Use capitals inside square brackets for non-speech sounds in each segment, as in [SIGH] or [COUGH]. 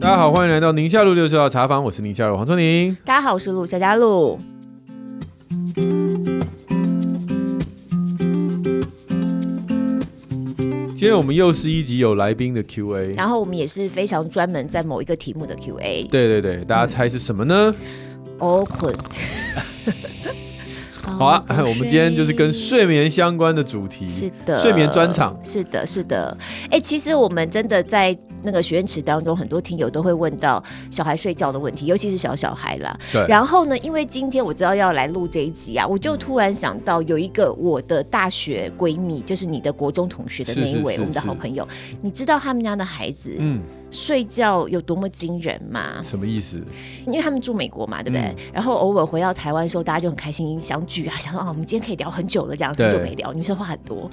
大家好，欢迎来到宁夏路六十号茶坊，我是宁夏路黄春宁。大家好，我是陆小佳路。今天我们又是一集有来宾的 Q&A，然后我们也是非常专门在某一个题目的 Q&A。对对对，大家猜是什么呢？哦，困。好啊，[LAUGHS] 我们今天就是跟睡眠相关的主题，是的，睡眠专场，是的，是的。哎，其实我们真的在那个许愿池当中，很多听友都会问到小孩睡觉的问题，尤其是小小孩啦。对。然后呢，因为今天我知道要来录这一集啊，我就突然想到有一个我的大学闺蜜，就是你的国中同学的那一位，我们的好朋友，你知道他们家的孩子，嗯。睡觉有多么惊人吗？什么意思？因为他们住美国嘛，对不对？嗯、然后偶尔回到台湾的时候，大家就很开心相聚啊，想说啊，我们今天可以聊很久了，这样很久没聊。女生话很多，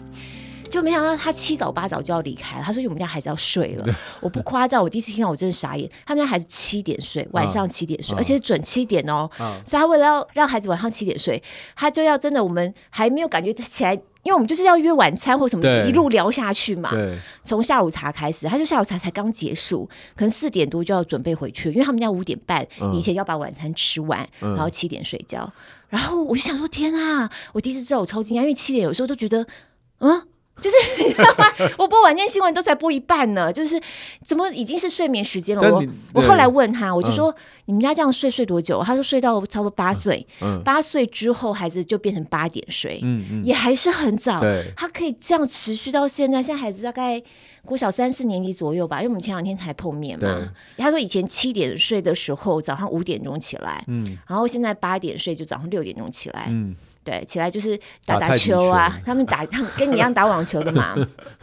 就没想到他七早八早就要离开了。他说：“我们家孩子要睡了。”我不夸张，我第一次听到，我真的傻眼。他们家孩子七点睡，晚上七点睡，啊、而且是准七点哦。啊、所以他为了要让孩子晚上七点睡，他就要真的我们还没有感觉起来。因为我们就是要约晚餐或什么，一路聊下去嘛。从下午茶开始，他就下午茶才刚结束，可能四点多就要准备回去，因为他们家五点半以前要把晚餐吃完，嗯、然后七点睡觉。然后我就想说，天啊！我第一次知道，我超惊讶，因为七点有时候都觉得，嗯。就是你知道吗？[LAUGHS] 我播晚间新闻都才播一半呢，就是怎么已经是睡眠时间了？我我后来问他，我就说、嗯、你们家这样睡睡多久？他说睡到差不多八岁，八岁、嗯、之后孩子就变成八点睡，嗯嗯、也还是很早。他可以这样持续到现在，现在孩子大概国小三四年级左右吧，因为我们前两天才碰面嘛。他说以前七点睡的时候，早上五点钟起来，嗯、然后现在八点睡就早上六点钟起来。嗯对，起来就是打打球啊，他们打，他们跟你一样打网球的嘛，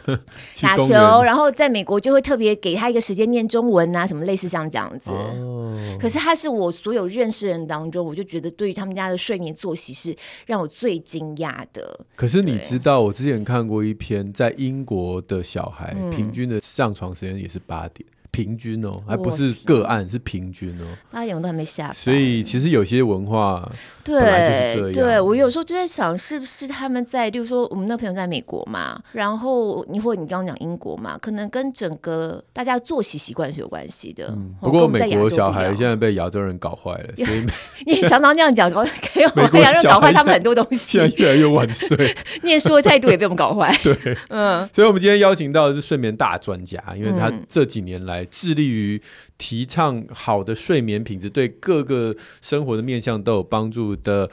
[LAUGHS] 打球，然后在美国就会特别给他一个时间念中文啊，什么类似像这样子。哦、可是他是我所有认识的人当中，我就觉得对于他们家的睡眠作息是让我最惊讶的。可是你知道，我之前看过一篇，在英国的小孩平均的上床时间也是八点。平均哦，还不是个案，是平均哦。八点我都还没下。所以其实有些文化对对，我有时候就在想，是不是他们在，例如说我们那朋友在美国嘛，然后你或者你刚刚讲英国嘛，可能跟整个大家作息习惯是有关系的。不过美国小孩现在被亚洲人搞坏了，[LAUGHS] 所以你常常那样讲，搞亚洲人搞坏他们很多东西。[LAUGHS] 现在越来越晚睡，[LAUGHS] 念书的态度也被我们搞坏。对，嗯，所以我们今天邀请到的是睡眠大专家，因为他这几年来。致力于提倡好的睡眠品质，对各个生活的面向都有帮助的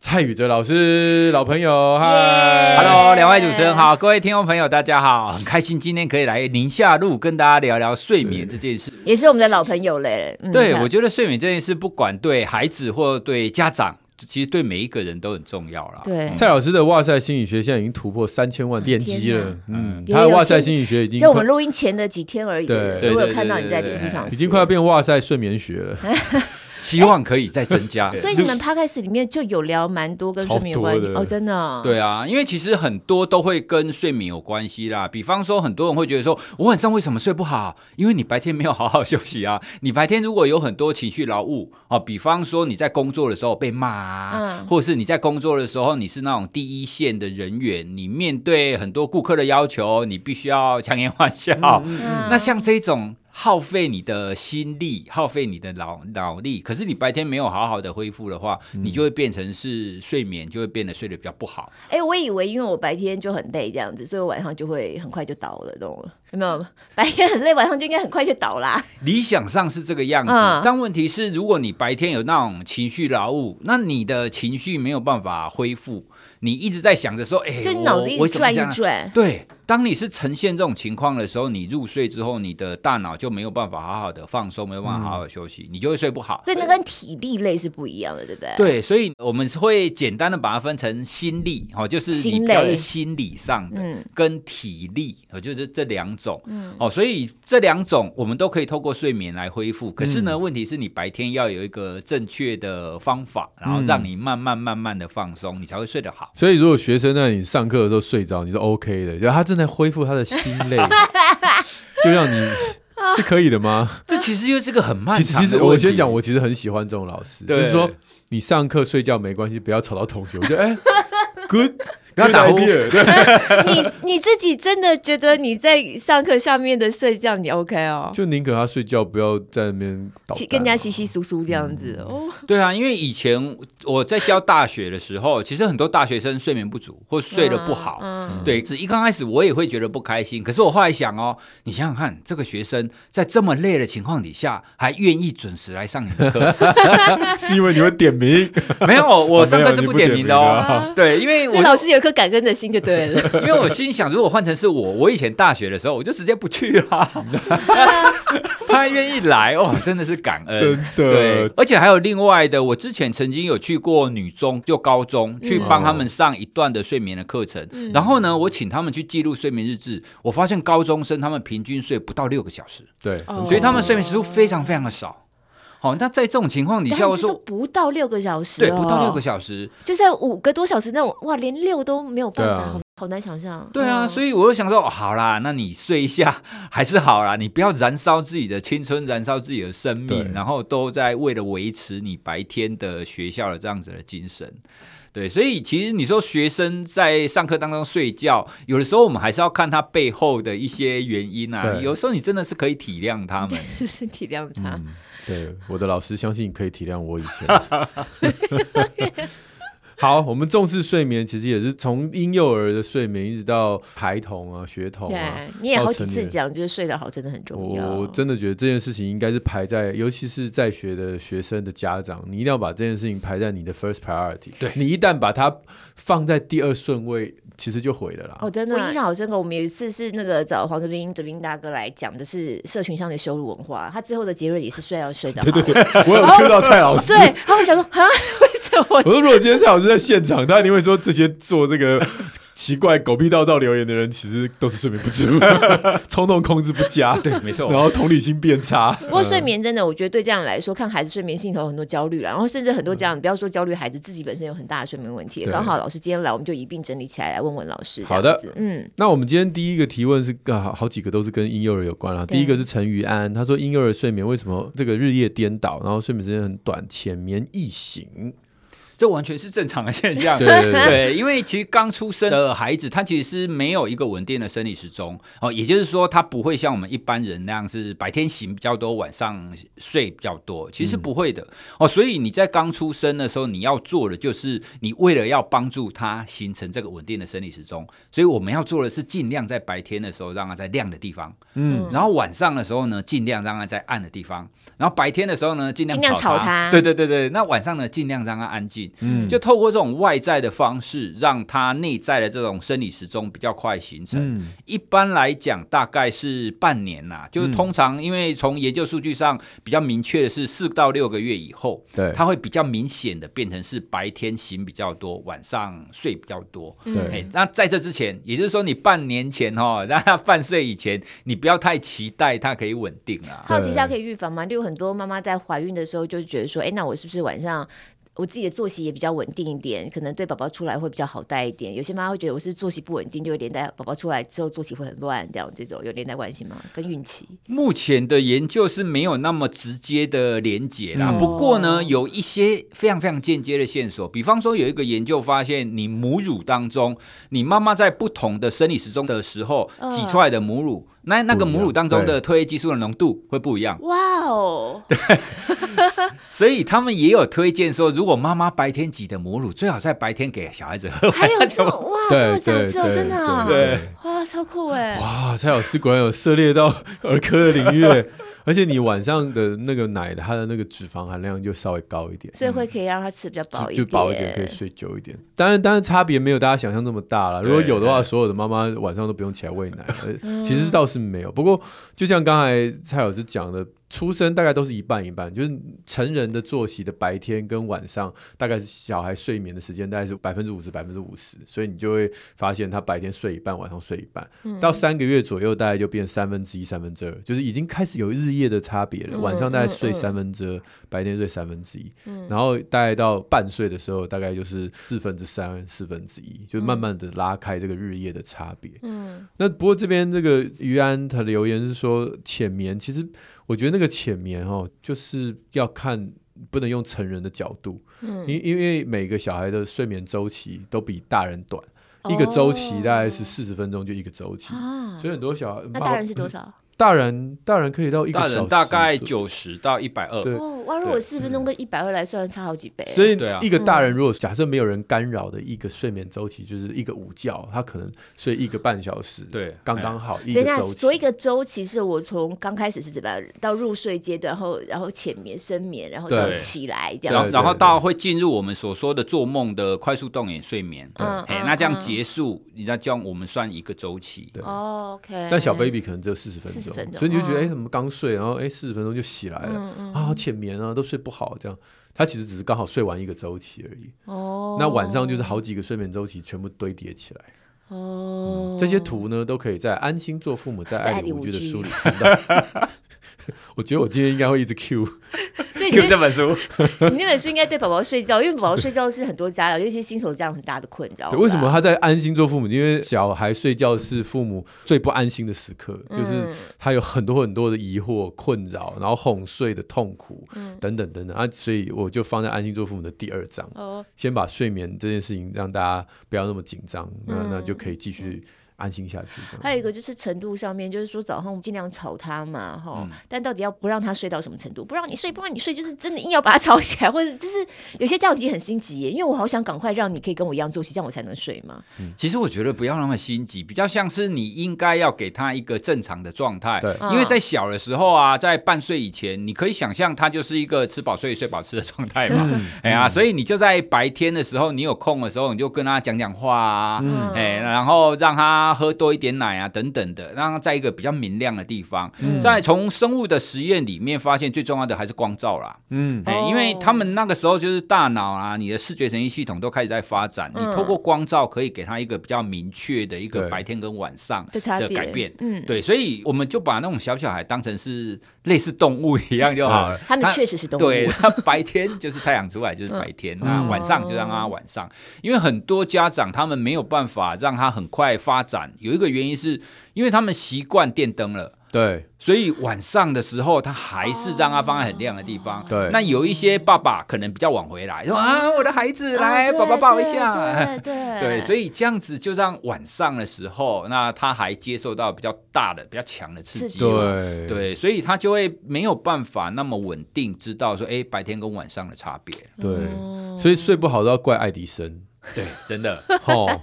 蔡宇哲老师，老朋友，嗨，Hello，两位主持人好，各位听众朋友，大家好，很开心今天可以来宁夏路跟大家聊聊睡眠这件事，也是我们的老朋友嘞。嗯、对，我觉得睡眠这件事，不管对孩子或对家长。其实对每一个人都很重要啦。对，蔡老师的哇塞心理学现在已经突破三千万点击了。嗯，他的哇塞心理学已经就我们录音前的几天而已。对，我有看到你在脸书上，已经快要变哇塞睡眠学了。[LAUGHS] 希望可以再增加，[LAUGHS] 所以你们 Podcast 里面就有聊蛮多跟睡眠有关系哦，真的。对啊，因为其实很多都会跟睡眠有关系啦。比方说，很多人会觉得说，我晚上为什么睡不好？因为你白天没有好好休息啊。你白天如果有很多情绪劳务啊，比方说你在工作的时候被骂啊，嗯、或者是你在工作的时候你是那种第一线的人员，你面对很多顾客的要求，你必须要强颜欢笑。嗯嗯、那像这种。耗费你的心力，耗费你的脑脑力，可是你白天没有好好的恢复的话，嗯、你就会变成是睡眠就会变得睡得比较不好。哎、欸，我以为因为我白天就很累这样子，所以我晚上就会很快就倒了，懂了？有没有？[LAUGHS] 白天很累，晚上就应该很快就倒啦。理想上是这个样子，嗯、但问题是，如果你白天有那种情绪劳务，那你的情绪没有办法恢复。你一直在想着说，哎、欸，就你脑子一转一转。对，当你是呈现这种情况的时候，你入睡之后，你的大脑就没有办法好好的放松，没有办法好好休息，嗯、你就会睡不好。对，那跟体力累是不一样的，对不对？对，所以我们会简单的把它分成心力，哦，就是你比较是心理上的，跟体力，哦，就是这两种。嗯，哦，所以这两种我们都可以透过睡眠来恢复。可是呢，问题是你白天要有一个正确的方法，然后让你慢慢慢慢的放松，你才会睡得好。所以，如果学生在你上课的时候睡着，你是 OK 的，然后他正在恢复他的心累，[LAUGHS] 就让你 [LAUGHS] 是可以的吗？这其实又是个很漫长的。其实我先讲，我其实很喜欢这种老师，就是说你上课睡觉没关系，不要吵到同学。我觉得哎、欸、，good [LAUGHS] 不要打呼。[LAUGHS] 你你自己真的觉得你在上课下面的睡觉你 OK 哦？就宁可他睡觉，不要在那边跟人家稀稀疏疏这样子哦。对啊，因为以前我在教大学的时候，其实很多大学生睡眠不足或睡得不好。嗯，对，只一刚开始我也会觉得不开心。可是我后来想哦，你想想看，这个学生在这么累的情况底下，还愿意准时来上你的课，[LAUGHS] 是因为你会点名？没有，我上课是不点名的哦。对，因为我老师有一颗感恩的心就对了。[LAUGHS] 因为我心想，如果换成是我，我以前大学的时候，我就直接不去了。[LAUGHS] 他还愿意来哦，真的是感恩，真的。对，而且还有另外的，我之前曾经有去过女中，就高中去帮他们上一段的睡眠的课程。嗯、然后呢，我请他们去记录睡眠日志，我发现高中生他们平均睡不到六个小时。对，所以他们睡眠时数非常非常的少。好，那在这种情况底下，我说不到六个小时，对，不到六个小时，就是五个多小时那种，哇，连六都没有办法，好，好难想象。对啊，所以我就想说，好啦，那你睡一下 [LAUGHS] 还是好啦，你不要燃烧自己的青春，燃烧自己的生命，然后都在为了维持你白天的学校的这样子的精神。对，所以其实你说学生在上课当中睡觉，有的时候我们还是要看他背后的一些原因啊。有时候你真的是可以体谅他们，[LAUGHS] 体谅他。嗯，对，我的老师相信你可以体谅我以前。[LAUGHS] 好，我们重视睡眠，其实也是从婴幼儿的睡眠一直到孩童啊、学童啊。对，你也好几次讲，就是睡得好真的很重要。我真的觉得这件事情应该是排在，尤其是在学的学生的家长，你一定要把这件事情排在你的 first priority。对，你一旦把它放在第二顺位，其实就毁了啦。哦，真的，我印象好深刻。我们有一次是那个找黄哲斌、哲斌大哥来讲的是社群上的羞辱文化，他最后的结论也是睡要睡得 [LAUGHS] 好。对对对，我有 Q 到蔡老师。[LAUGHS] 对，然后我想说啊？[LAUGHS] 我说如果今天蔡老师在现场，他一定会说这些做这个。[LAUGHS] 奇怪，狗屁道道留言的人其实都是睡眠不足，[LAUGHS] 冲动控制不佳，对，没错。然后同理心变差。不过睡眠真的，我觉得对这样来说，看孩子睡眠心头有很多焦虑了。然后甚至很多家长，不要说焦虑，孩子自己本身有很大的睡眠问题。刚好老师今天来，我们就一并整理起来来问问老师。好的，嗯。那我们今天第一个提问是，好好几个都是跟婴幼儿有关啊。第一个是陈于安，他说婴幼儿睡眠为什么这个日夜颠倒，然后睡眠时间很短，浅眠易醒。这完全是正常的现象，对，对，对，对，因为其实刚出生的孩子，他其实是没有一个稳定的生理时钟。哦，也就是说，他不会像我们一般人那样是白天醒比较多，晚上睡比较多，其实不会的。哦。所以你在刚出生的时候，你要做的就是，你为了要帮助他形成这个稳定的生理时钟，所以我们要做的是尽量在白天的时候让他在亮的地方，嗯，然后晚上的时候呢，尽量让他在暗的地方，然后白天的时候呢，尽量吵他，对对对对，那晚上呢，尽量让他安静。嗯，就透过这种外在的方式，让他内在的这种生理时钟比较快形成。嗯、一般来讲，大概是半年呐、啊。就是通常，因为从研究数据上比较明确的是，四到六个月以后，对，它会比较明显的变成是白天醒比较多，晚上睡比较多。对、欸，那在这之前，也就是说，你半年前哦，[LAUGHS] 让他犯睡以前，你不要太期待它可以稳定啊。好奇一下可以预防吗？例如很多妈妈在怀孕的时候就觉得说，哎、欸，那我是不是晚上？我自己的作息也比较稳定一点，可能对宝宝出来会比较好带一点。有些妈妈会觉得我是作息不稳定，就会连带宝宝出来之后作息会很乱，这样这种有连带关系吗？跟孕期？目前的研究是没有那么直接的连结啦。嗯、不过呢，有一些非常非常间接的线索。比方说，有一个研究发现，你母乳当中，你妈妈在不同的生理时钟的时候挤出来的母乳。嗯那那个母乳当中的褪黑激素的浓度会不一样。哇哦！对，[LAUGHS] 所以他们也有推荐说，如果妈妈白天挤的母乳，最好在白天给小孩子喝。还有这哇，[LAUGHS] 这么讲究，真的啊！对，哇，超酷哎！哇，蔡老师果然有涉猎到儿科的领域。[LAUGHS] 而且你晚上的那个奶，它的那个脂肪含量就稍微高一点，所以会可以让他吃比较饱一点，就饱一点可以睡久一点。当然，当然差别没有大家想象那么大了。如果有的话，所有的妈妈晚上都不用起来喂奶，其实倒是没有。不过，就像刚才蔡老师讲的。出生大概都是一半一半，就是成人的作息的白天跟晚上，大概是小孩睡眠的时间大概是百分之五十百分之五十，所以你就会发现他白天睡一半，晚上睡一半。嗯、到三个月左右，大概就变三分之一三分之二，就是已经开始有日夜的差别了。嗯、晚上大概睡三分之二，嗯、白天睡三分之一，嗯、然后大概到半岁的时候，大概就是四分之三四分之一，就慢慢的拉开这个日夜的差别。嗯，那不过这边这个于安他的留言是说浅眠其实。我觉得那个浅眠哦，就是要看，不能用成人的角度，嗯，因因为每个小孩的睡眠周期都比大人短，一个周期大概是四十分钟，就一个周期，啊所以很多小孩。那大人是多少？大人大人可以到一个小时，大人大概九十到一百二。对哦，哇，如果四分钟跟一百二来算，差好几倍。所以对啊一个大人如果假设没有人干扰的一个睡眠周期，就是一个午觉，他可能睡一个半小时，对刚刚好一个等一下，周期。所以一个周期是我从刚开始是怎么样到入睡阶段，然后然后浅眠、深眠，然后到对起来这然后样。然后到会进入我们所说的做梦的快速动眼睡眠。对哎，嗯那这样嗯结束，你再叫我们算一个周期。对哦，OK。但小 baby 可能只有四十分40分钟钟，所以你就觉得哦哎，怎么刚睡，然后哎四十分钟就起来了嗯嗯啊，浅眠啊，都睡不好，这样。他其实只是刚好睡完一个周期而已。哦，那晚上就是好几个睡眠周期全部堆叠起来。哦，这些图呢，都可以在《安心做父母在爱里无惧 [LAUGHS]》的书里看到。[LAUGHS] 我觉得我今天应该会一直 Q。所以就你这本书，[LAUGHS] 你那本书应该对宝宝睡觉，因为宝宝睡觉是很多家长，尤其新手家长很大的困扰为什么他在安心做父母？因为小孩睡觉是父母最不安心的时刻，就是他有很多很多的疑惑、困扰，然后哄睡的痛苦，等等等等啊，所以我就放在安心做父母的第二章，哦，先把睡眠这件事情让大家不要那么紧张，那那就可以继续安心下去。还有一个就是程度上面，就是说早上尽量吵他嘛，哈、嗯但到底要不让他睡到什么程度？不让你睡，不让你睡，就是真的硬要把他吵起来，或者就是有些家长其实很心急耶，因为我好想赶快让你可以跟我一样作息，这样我才能睡嘛。其实我觉得不要那么心急，比较像是你应该要给他一个正常的状态。对因为在小的时候啊，在半岁以前，你可以想象他就是一个吃饱睡、睡饱吃的状态嘛。哎呀，所以你就在白天的时候，你有空的时候，你就跟他讲讲话啊，嗯哎，然后让他喝多一点奶啊，等等的，让他在一个比较明亮的地方。嗯在从生物的实验里面发现，最重要的还是光照啦。嗯，哎、哦因为他们那个时候就是大脑啊，你的视觉神经系统都开始在发展。嗯你透过光照可以给他一个比较明确的一个白天跟晚上的改变。嗯，对，所以我们就把那种小小孩当成是类似动物一样就好了。他们确实是动物。对，他白天就是太阳出来就是白天，那、嗯晚上就让他晚上。因为很多家长他们没有办法让他很快发展，有一个原因是因为他们习惯电灯了。对所以晚上的时候，他还是让他放在很亮的地方。对那有一些爸爸可能比较晚回来，说啊，我的孩子来，宝宝抱一下。对 [LAUGHS] 对对，所以这样子就让晚上的时候，那他还接受到比较大的、比较强的刺激。对对，所以他就会没有办法那么稳定，知道说，哎，白天跟晚上的差别。对，哦所以睡不好都要怪爱迪生。对，[LAUGHS] 真的。哦，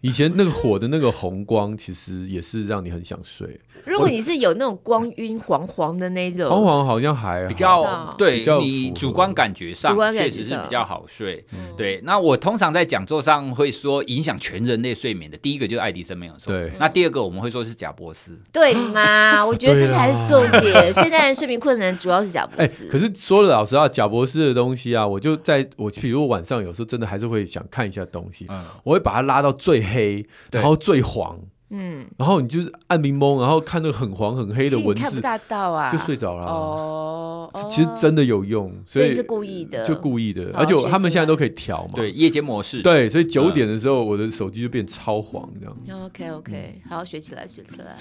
以前那个火的那个红光，其实也是让你很想睡。如果你是有那种光晕黄黄的那种，黄黄好像还好比较哦对你主观感觉上主观感确觉上实是比较好睡。对，那我通常在讲座上会说，影响全人类睡眠的第一个就是爱迪生没有错。对那第二个我们会说是贾伯斯。对嘛？[LAUGHS] 我觉得这才是重点。现代人睡眠困难主要是贾伯 [LAUGHS] 哎、斯。可是说了老实话，贾伯斯的东西啊，我就在我比如晚上有时候真的还是会想看一下东西，嗯，我会把它拉到最黑，然后最黄，嗯，然后你就是按明蒙，然后看那个很黄很黑的文字，看不大到啊，就睡着了啊。哦，其实真的有用，所以是故意的，就故意的，而且他们现在都可以调嘛。对，夜间模式。对，所以九点的时候，我的手机就变超黄这样。OK OK，好，学起来，学起来。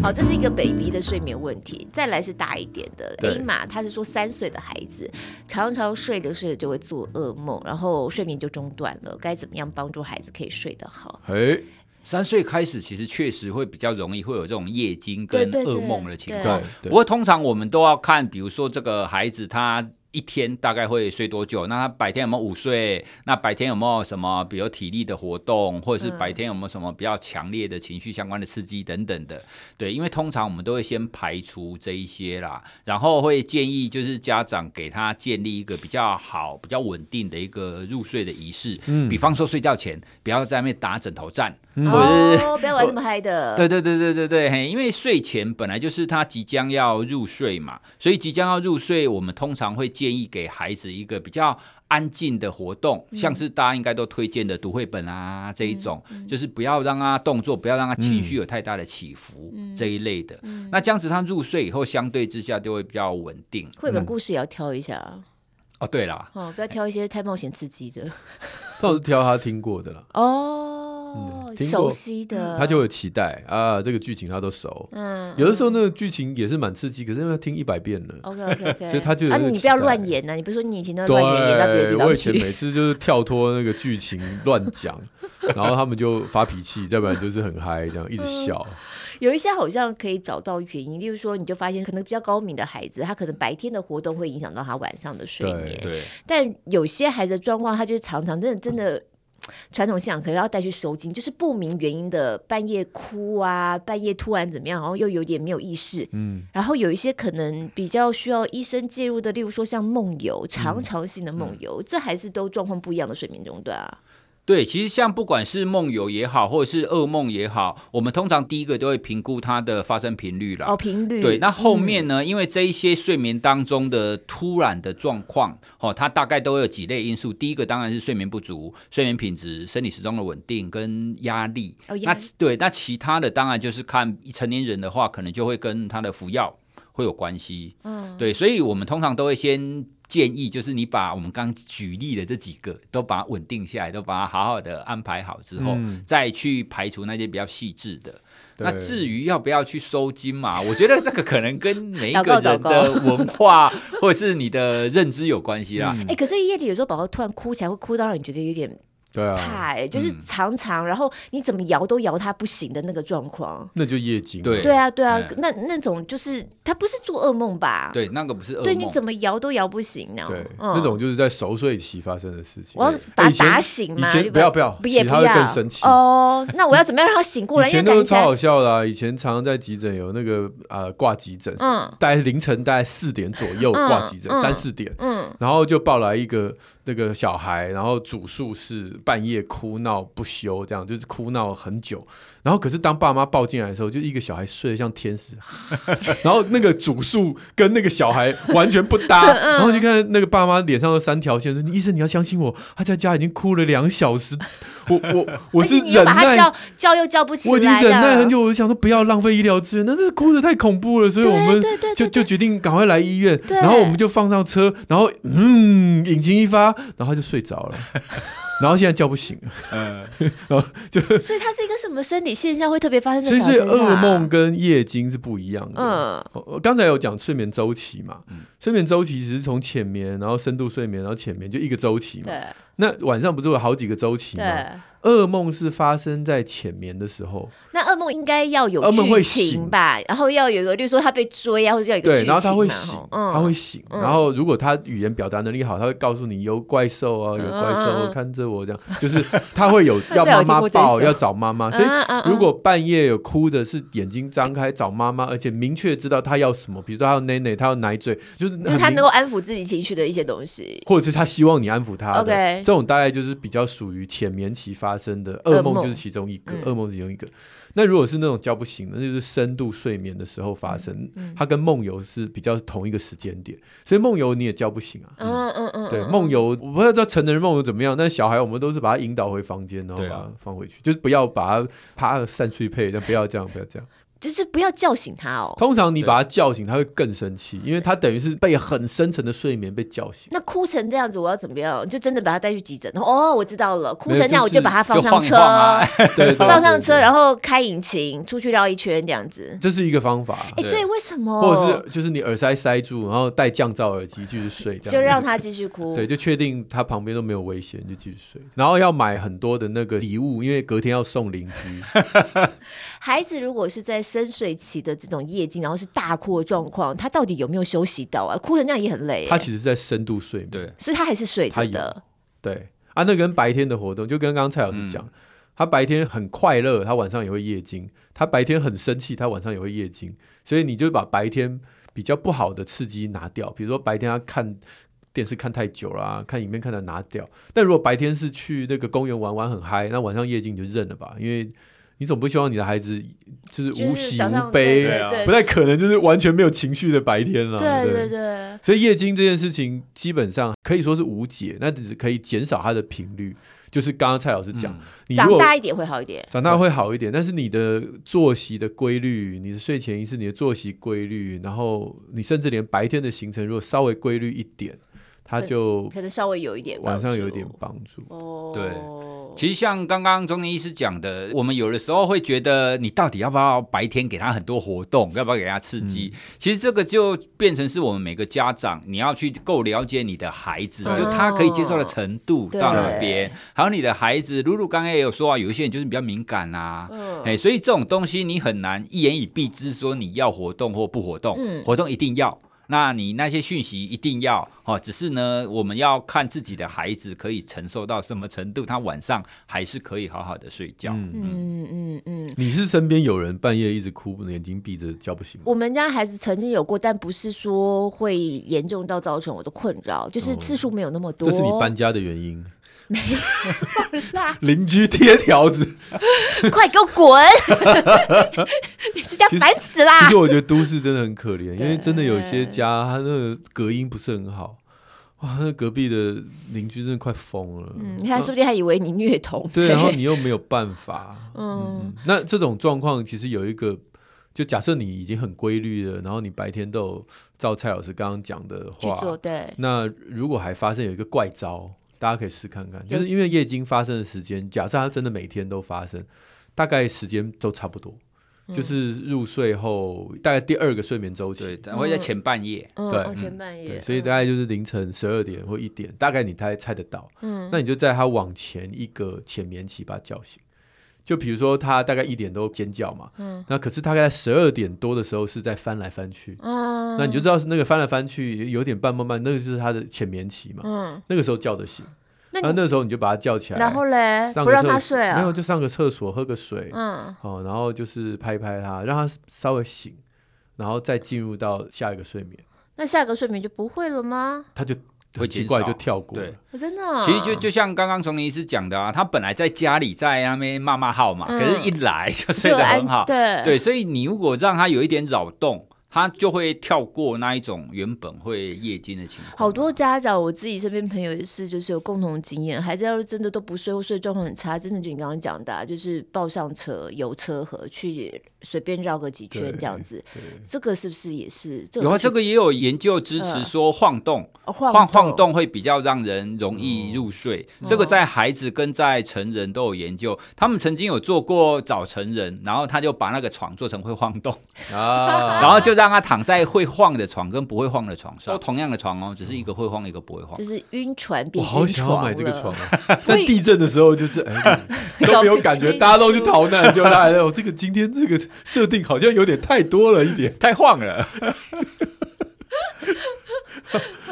好，这是一个 baby 的睡眠问题。再来是大一点的对 A 码，他是说三岁的孩子常常睡着睡着就会做噩梦，然后睡眠就中断了。该怎么样帮助孩子可以睡得好？哎，三岁开始其实确实会比较容易会有这种夜惊跟噩梦的情对况。不过通常我们都要看，比如说这个孩子他。一天大概会睡多久？那他白天有没有午睡？那白天有没有什么，比如体力的活动，或者是白天有没有什么比较强烈的情绪相关的刺激等等的？对，因为通常我们都会先排除这一些啦，然后会建议就是家长给他建立一个比较好、比较稳定的一个入睡的仪式。嗯，比方说睡觉前不要在那边打枕头战，或者是哦，不要玩那么嗨的。对对对对对对，嘿，因为睡前本来就是他即将要入睡嘛，所以即将要入睡，我们通常会建议给孩子一个比较安静的活动，嗯、像是大家应该都推荐的读绘本啊这一种，嗯嗯、就是不要让他动作，不要让他情绪有太大的起伏、嗯、这一类的。嗯、那这样子他入睡以后，相对之下就会比较稳定。绘本故事也要挑一下啊。哦，对啦，哦，不要挑一些太冒险刺激的。[LAUGHS] 倒是挑他听过的了。哦。哦，熟悉的，他就会期待啊，这个剧情他都熟。嗯，有的时候那个剧情也是蛮刺激，可是因为他听一百遍了，OK OK OK，[LAUGHS] 所以他就啊，你不要乱演呐，你不是说你以前都乱演演到别的地方去？我以前每次就是跳脱那个剧情乱讲，[LAUGHS] 然后他们就发脾气，要不然就是很嗨，这样一直笑。有一些好像可以找到原因，例如说，你就发现可能比较高明的孩子，他可能白天的活动会影响到他晚上的睡眠。对，但有些孩子的状况，他就是常常真的真的。传统信仰可能要带去收金，就是不明原因的半夜哭啊，半夜突然怎么样，然后又有点没有意识。嗯，然后有一些可能比较需要医生介入的，例如说像梦游，常常性的梦游，嗯、这还是都状况不一样的睡眠中断啊。对，其实像不管是梦游也好，或者是噩梦也好，我们通常第一个都会评估它的发生频率了。哦，频率。对，那后面呢？嗯、因为这一些睡眠当中的突然的状况，哦，它大概都有几类因素。第一个当然是睡眠不足、睡眠品质、生理时钟的稳定跟压力。哦，压力。那对，那其他的当然就是看成年人的话，可能就会跟他的服药会有关系。嗯，对，所以我们通常都会先。建议就是你把我们刚举例的这几个都把它稳定下来，都把它好好的安排好之后，嗯、再去排除那些比较细致的。那至于要不要去收金嘛，[LAUGHS] 我觉得这个可能跟每一个人的文化 [LAUGHS] 或者是你的认知有关系啦。哎、嗯欸，可是夜里有时候宝宝突然哭起来，会哭到让你觉得有点。对啊，怕哎，就是常常，然后你怎么摇都摇他不醒的那个状况，那就夜惊。对对啊，对啊，那那种就是他不是做噩梦吧？对，那个不是噩梦。对，你怎么摇都摇不醒呢？对，那种就是在熟睡期发生的事情。我要把他打醒吗？不要不要，也不要更生气哦。那我要怎么样让他醒过来？以前都超好笑的，以前常常在急诊有那个呃挂急诊，嗯，大概凌晨大概四点左右挂急诊，三四点，嗯，然后就抱来一个。那个小孩，然后主诉是半夜哭闹不休，这样就是哭闹很久。然后可是当爸妈抱进来的时候，就一个小孩睡得像天使，然后那个主诉跟那个小孩完全不搭。[LAUGHS] 然后就看那个爸妈脸上的三条线，说：“医生，你要相信我，他在家已经哭了两小时。”我我 [LAUGHS] 我是忍耐，叫叫又叫不起来，我已经忍耐很久。我就想说不要浪费医疗资源，那这哭的太恐怖了，所以我们就就决定赶快来医院。然后我们就放上车，然后嗯，引擎一发，然后他就睡着了。[LAUGHS] 然后现在叫不醒了，嗯，[LAUGHS] 然后就所以它是一个什么生理现象会特别发生在小孩身上？所以噩梦跟夜惊是不一样的。嗯，我刚才有讲睡眠周期嘛，嗯，睡眠周期只是从浅眠，然后深度睡眠，然后浅眠就一个周期嘛。对。那晚上不是有好几个周期吗？噩梦是发生在浅眠的时候。那噩梦应该要有剧情吧？然后要有一个，例如说他被追啊，或者要有一个剧情。对，然后他会醒，他会醒。然后如果他语言表达能力好，他会告诉你有怪兽啊，有怪兽看着我这样，就是他会有 [LAUGHS] 要妈妈抱，要找妈妈。所以如果半夜有哭的是眼睛张开找妈妈，而且明确知道他要什么，比如说他要奶奶，他要奶嘴，就是就是他能够安抚自己情绪的一些东西，或者是他希望你安抚他。OK。这种大概就是比较属于浅眠期发生的噩梦，就是其中一个噩梦是其中一个。那如果是那种叫不醒的，那就是深度睡眠的时候发生，它跟梦游是比较同一个时间点，所以梦游你也叫不醒啊。嗯嗯嗯，对，梦游我不知道成人梦游怎么样，但小孩我们都是把他引导回房间，然后把他放回去，就是不要把他啪散去配，但不要这样，不要这样。就是不要叫醒他哦。通常你把他叫醒，他会更生气，因为他等于是被很深层的睡眠被叫醒。那哭成这样子，我要怎么样？就真的把他带去急诊？哦，我知道了，哭成那样，我就把他放上车，[LAUGHS] 对，放上车，然后开引擎出去绕一圈，这样子。这是一个方法。哎，对，为什么？或者是就是你耳塞塞住，然后戴降噪耳机继续睡，这样就让他继续哭。[LAUGHS] 对，就确定他旁边都没有危险，就继续睡。然后要买很多的那个礼物，因为隔天要送邻居。[LAUGHS] 孩子如果是在深睡期的这种夜惊，然后是大哭的状况，他到底有没有休息到啊？哭成那样也很累。他其实在深度睡眠，对，所以他还是睡着的。对啊，那跟白天的活动，就跟刚刚蔡老师讲，嗯、他白天很快乐，他晚上也会夜惊；他白天很生气，他晚上也会夜惊。所以你就把白天比较不好的刺激拿掉，比如说白天他看电视看太久了，啊，看影片看的拿掉。但如果白天是去那个公园玩玩很嗨，那晚上夜惊你就认了吧，因为。你总不希望你的孩子就是无喜无悲，不太可能就是完全没有情绪的白天了。对对对，所以夜惊这件事情基本上可以说是无解，那只是可以减少它的频率。就是刚刚蔡老师讲，你长大一点会好一点，长大会好一点。但是你的作息的规律，你的睡前仪式，你的作息规律，然后你甚至连白天的行程如果稍微规律一点，它就可能稍微有一点，晚上有一点帮助哦。对。其实像刚刚中年医师讲的，我们有的时候会觉得，你到底要不要白天给他很多活动，要不要给他刺激？嗯、其实这个就变成是我们每个家长，你要去够了解你的孩子，哦、就他可以接受的程度到哪边。还有你的孩子，露露刚刚也有说啊，有一些人就是比较敏感啊，哎、嗯，所以这种东西你很难一言以蔽之说你要活动或不活动，嗯、活动一定要。那你那些讯息一定要哦，只是呢，我们要看自己的孩子可以承受到什么程度，他晚上还是可以好好的睡觉。嗯嗯嗯嗯。你是身边有人半夜一直哭，眼睛闭着叫不醒吗？我们家孩子曾经有过，但不是说会严重到造成我的困扰，就是次数没有那么多。这是你搬家的原因。没有啦，邻居贴条子，快给我滚！[LAUGHS] 你这家烦死啦！其实我觉得都市真的很可怜，因为真的有些家，它那个隔音不是很好，哇，那隔壁的邻居真的快疯了。嗯，他说不定还以为你虐童。对，然后你又没有办法。[LAUGHS] 嗯，那这种状况其实有一个，就假设你已经很规律了，然后你白天都有照蔡老师刚刚讲的话，对。那如果还发生有一个怪招。大家可以试看看，就是因为夜惊发生的时间，假设它真的每天都发生，大概时间都差不多，嗯、就是入睡后大概第二个睡眠周期，对，会在前半夜，嗯、对，哦、前半夜，所以大概就是凌晨十二点或一点，大概你猜猜得到，嗯，那你就在它往前一个浅眠期把它叫醒。就比如说他大概一点都尖叫嘛，嗯，那可是大概十二点多的时候是在翻来翻去，嗯，那你就知道是那个翻来翻去有点半梦半，那个就是他的浅眠期嘛，嗯，那个时候叫得醒，那那时候你就把他叫起来，然后嘞，不让他睡啊，没有就上个厕所喝个水，嗯，哦，然后就是拍拍他，让他稍微醒，然后再进入到下一个睡眠，那下一个睡眠就不会了吗？他就。会奇怪就跳过，对，真的、哦。其实就就像刚刚丛林医师讲的啊，他本来在家里在那边骂骂号嘛，嗯、可是一来就睡得很好，对。对，所以你如果让他有一点扰动。他就会跳过那一种原本会夜惊的情况。好多家长，我自己身边朋友也是，就是有共同经验，孩子要是真的都不睡或睡状况很差，真的就你刚刚讲的、啊，就是抱上车游车河去随便绕个几圈这样子。这个是不是也是？这个、有啊，这个也有研究支持说晃动，呃、晃动晃动会比较让人容易入睡。嗯、这个在孩子跟在成人都有研究，他们曾经有做过早成人，然后他就把那个床做成会晃动 [LAUGHS] 啊，[LAUGHS] 然后就。让他躺在会晃的床跟不会晃的床上，都同样的床哦，只是一个会晃，一个不会晃。就是晕船比晕。我好想要买这个床啊！但地震的时候就是哎，[LAUGHS] 都没有感觉，大家都去逃难，就来了。这个今天这个设定好像有点太多了一点，太晃了。[LAUGHS]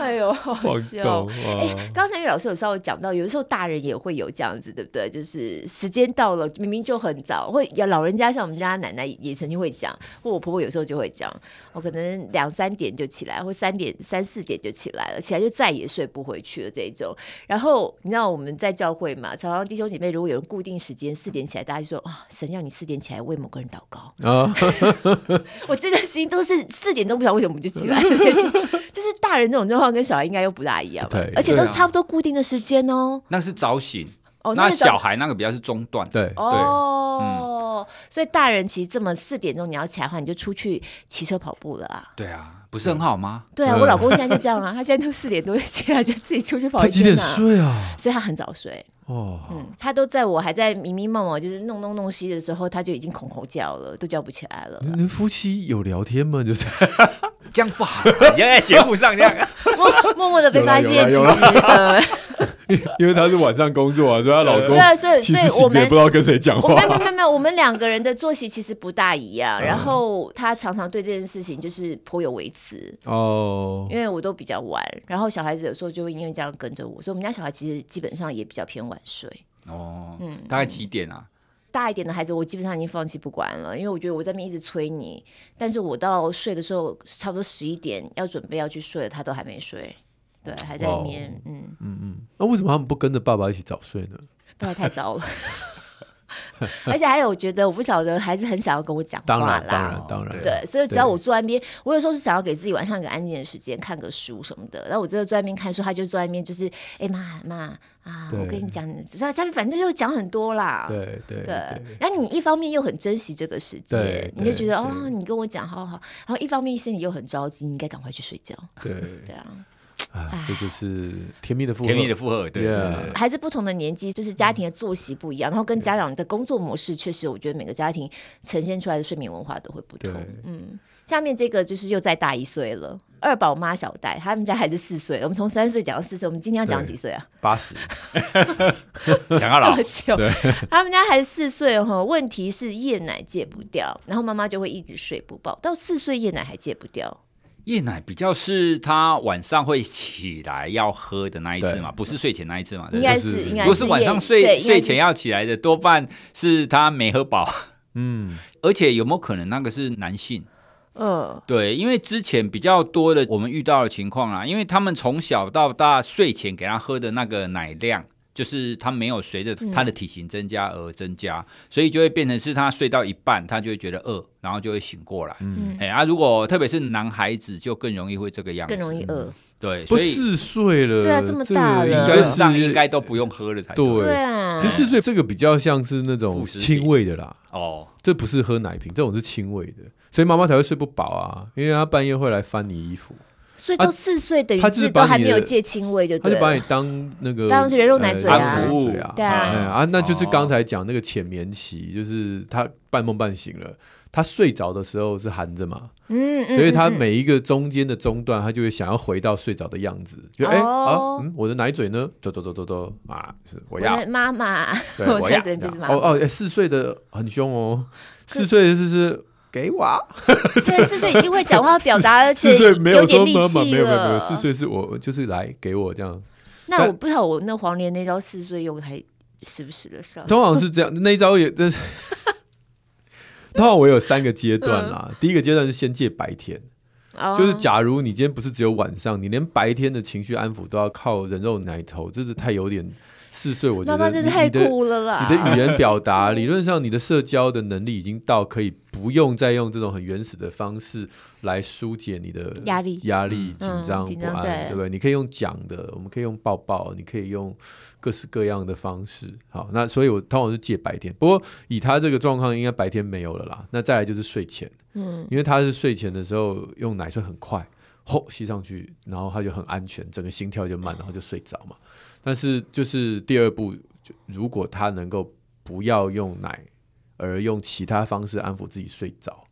哎呦，[LAUGHS] 好笑！哎，刚才老师有稍微讲到，有的时候大人也会有这样子，对不对？就是时间到了，明明就很早，会有老人家像我们家奶奶也曾经会讲，或我婆婆有时候就会讲，我可能两三点就起来，或三点三四点就起来了，起来就再也睡不回去了这一种。然后你知道我们在教会嘛，常常弟兄姐妹如果有人固定时间四点起来，大家就说啊，神要你四点起来为某个人祷告啊。[LAUGHS] 我真的心都是四点钟，不晓得为什么我们就起来，就是大人这种状况。跟小孩应该又不大一样，对，而且都是差不多固定的时间哦。那是早醒哦，那小孩那个比较是中断，对哦，所以大人其实这么四点钟你要起来的话，你就出去骑车跑步了啊。对啊，不是很好吗？对啊，我老公现在就这样啊，他现在都四点多起来就自己出去跑。他几点睡啊？所以他很早睡哦。嗯，他都在我还在迷迷茫茫就是弄弄弄西的时候，他就已经恐吼叫了，都叫不起来了。你们夫妻有聊天吗？就是。[LAUGHS] 这样不好，你要在节目上这样默默默的被发现，其实，[LAUGHS] 因为他是晚上工作啊，所以她老公对啊，所以所以我们也不知道跟谁讲话。没有没有没有，我们两个人的作息其实不大一样。然后他常常对这件事情就是颇有微词哦，因为我都比较晚，然后小孩子有时候就会因为这样跟着我，所以我们家小孩其实基本上也比较偏晚睡哦。嗯，大概几点啊？大一点的孩子，我基本上已经放弃不管了，因为我觉得我在那边一直催你，但是我到睡的时候，差不多十一点要准备要去睡了，他都还没睡，对，还在里面，哦、嗯嗯嗯。那为什么他们不跟着爸爸一起早睡呢？爸爸太早了。[LAUGHS] 而且还有，我觉得我不晓得孩子很想要跟我讲话啦，当然当然当然，对，所以只要我坐在那边，我有时候是想要给自己晚上一个安静的时间，看个书什么的。然后我真的坐在那边看书，他就坐在那边，就是哎妈妈啊，我跟你讲，他他反正就讲很多啦，对对对。然后你一方面又很珍惜这个时间，你就觉得哦，你跟我讲好好，然后一方面心里又很着急，你应该赶快去睡觉。对对啊。啊，这就是甜蜜的负荷，甜蜜的负荷，对，孩子不同的年纪，就是家庭的作息不一样，然后跟家长的工作模式，确实，我觉得每个家庭呈现出来的睡眠文化都会不同。嗯，下面这个就是又再大一岁了，二宝妈小戴，他们家孩子四岁，我们从三岁讲到四岁，我们今天要讲几岁啊？八十，[LAUGHS] 讲到老，对，[LAUGHS] 他们家孩子四岁哈，问题是夜奶戒不掉，然后妈妈就会一直睡不饱，到四岁夜奶还戒不掉。夜奶比较是他晚上会起来要喝的那一次嘛，不是睡前那一次嘛？应该是，应该是。如果是晚上睡睡前要起来的，多半是他没喝饱。嗯，而且有没有可能那个是男性？嗯，对，因为之前比较多的我们遇到的情况啊，因为他们从小到大睡前给他喝的那个奶量。就是他没有随着他的体型增加而增加，嗯、所以就会变成是他睡到一半，他就会觉得饿，然后就会醒过来。嗯，哎啊，如果特别是男孩子，就更容易会这个样子，更容易饿。对，所以四岁了，对啊，这么大了，应该上应该都不用喝了才对。对。啊，其实四岁这个比较像是那种亲喂的啦。哦，这不是喝奶瓶，这种是亲喂的，所以妈妈才会睡不饱啊，因为他半夜会来翻你衣服。所以都四岁，等于是都还没有戒亲喂，就对，他就把你当那个当人肉奶嘴啊，对啊，啊，那就是刚才讲那个浅眠期，就是他半梦半醒了，他睡着的时候是含着嘛，嗯，所以他每一个中间的中段，他就会想要回到睡着的样子，就哎啊，嗯，我的奶嘴呢？嘟嘟嘟嘟嘟啊，是我要。妈妈，我要哦哦，四岁的很凶哦，四岁的是是。给我，[LAUGHS] 现在四岁已经会讲话表达，[LAUGHS] 而且有点力气了。没有没有没有，四岁是我就是来给我这样。那我不知道我那黄连那招四岁用还时不时的上。通常是这样，那一招也真是。[LAUGHS] 通常我有三个阶段啦，第一个阶段是先借白天，就是假如你今天不是只有晚上，你连白天的情绪安抚都要靠人肉奶头，真是太有点。四岁，我觉得你的你的语言表达，理论上你的社交的能力已经到可以不用再用这种很原始的方式来疏解你的压力、压力、紧张不安，对不对？你可以用讲的，我们可以用抱抱，你可以用各式各样的方式。好，那所以我通常是借白天，不过以他这个状况，应该白天没有了啦。那再来就是睡前，嗯，因为他是睡前的时候用奶睡很快，吼吸上去，然后他就很安全，整个心跳就慢，然后就睡着嘛。但是就是第二步，就如果他能够不要用奶，而用其他方式安抚自己睡着，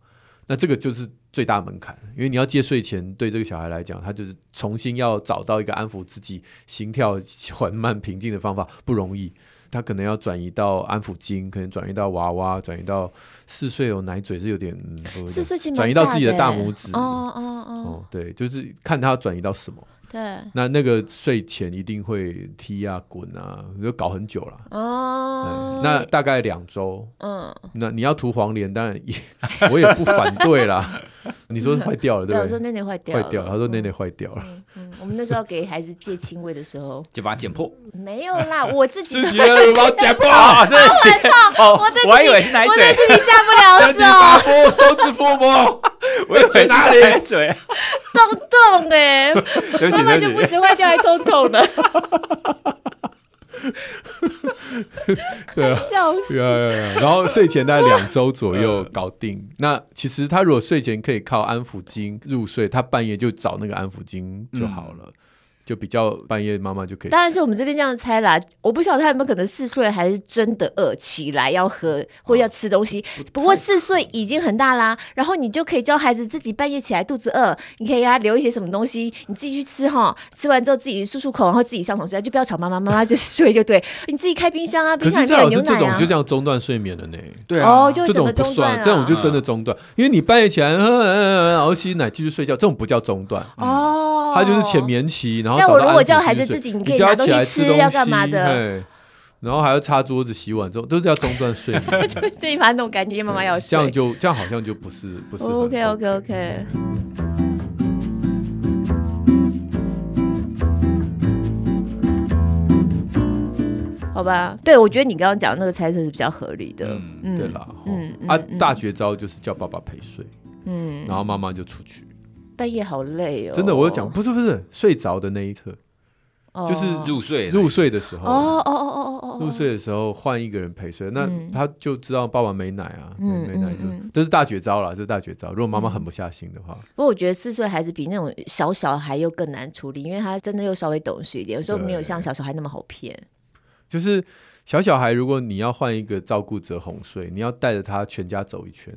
那这个就是最大门槛。因为你要戒睡前，对这个小孩来讲，他就是重新要找到一个安抚自己心跳缓慢平静的方法不容易。他可能要转移到安抚巾，可能转移到娃娃，转移到四岁有奶嘴是有点，四岁转移到自己的大拇指。哦哦哦，哦，对，就是看他转移到什么。对，那那个睡前一定会踢啊、滚啊，就搞很久了。哦，那大概两周。嗯，那你要涂黄连，当然也我也不反对啦。[LAUGHS] 你说坏掉了，对不对？我说内内坏掉了，坏掉了。他说内内坏掉了。嗯，我们那时候给孩子戒亲喂的时候，就把它剪破。没有啦，[LAUGHS] 我自己自己把它剪破，好痛！[LAUGHS] 我自己，我还以为是奶嘴，我自己下不了手，手指腹膜，我以为哪里奶嘴？洞洞哎！妈妈就不只会掉，还痛痛的。[LAUGHS] [LAUGHS] 对啊，笑死！然后睡前大概两周左右搞定。那其实他如果睡前可以靠安抚巾入睡，他半夜就找那个安抚巾就好了。就比较半夜，妈妈就可以。当然是我们这边这样猜啦，我不晓得他有没有可能四岁还是真的饿起来要喝或要吃东西。哦、不，不过四岁已经很大啦，然后你就可以教孩子自己半夜起来肚子饿，你可以给他留一些什么东西，你自己去吃哈。吃完之后自己漱漱口，然后自己上床睡，就不要吵妈妈，妈妈就睡就对。[LAUGHS] 你自己开冰箱啊，冰箱里面有牛奶啊。这种就这样中断睡眠了呢？对啊，哦、就这种不算，这种就真的中断，因为你半夜起来喝，然后吸奶继续睡觉，这种不叫中断。哦，它就是浅眠期，然后。但我如果叫孩子自己，你可以拿东西吃，要干嘛的？然后还要擦桌子、洗碗，这种都是要中断睡眠。[LAUGHS] 自己把它弄干净，妈妈要睡。这样就这样，好像就不是不是。OK OK OK。好吧，对，我觉得你刚刚讲的那个猜测是比较合理的。嗯，对啦，嗯啊，大绝招就是叫爸爸陪睡，嗯，然后妈妈就出去。半夜好累哦，真的，我有讲，不是不是，睡着的那一刻，就是入睡入睡的时候，哦哦哦哦哦哦，入睡的时候换一个人陪睡，那他就知道爸爸没奶啊，嗯、没奶就、嗯、这是大绝招了，这是大绝招。如果妈妈狠不下心的话，不过我觉得四岁孩子比那种小小孩又更难处理，因为他真的又稍微懂事一点，有时候没有像小小孩那么好骗。就是小小孩，如果你要换一个照顾者哄睡，你要带着他全家走一圈。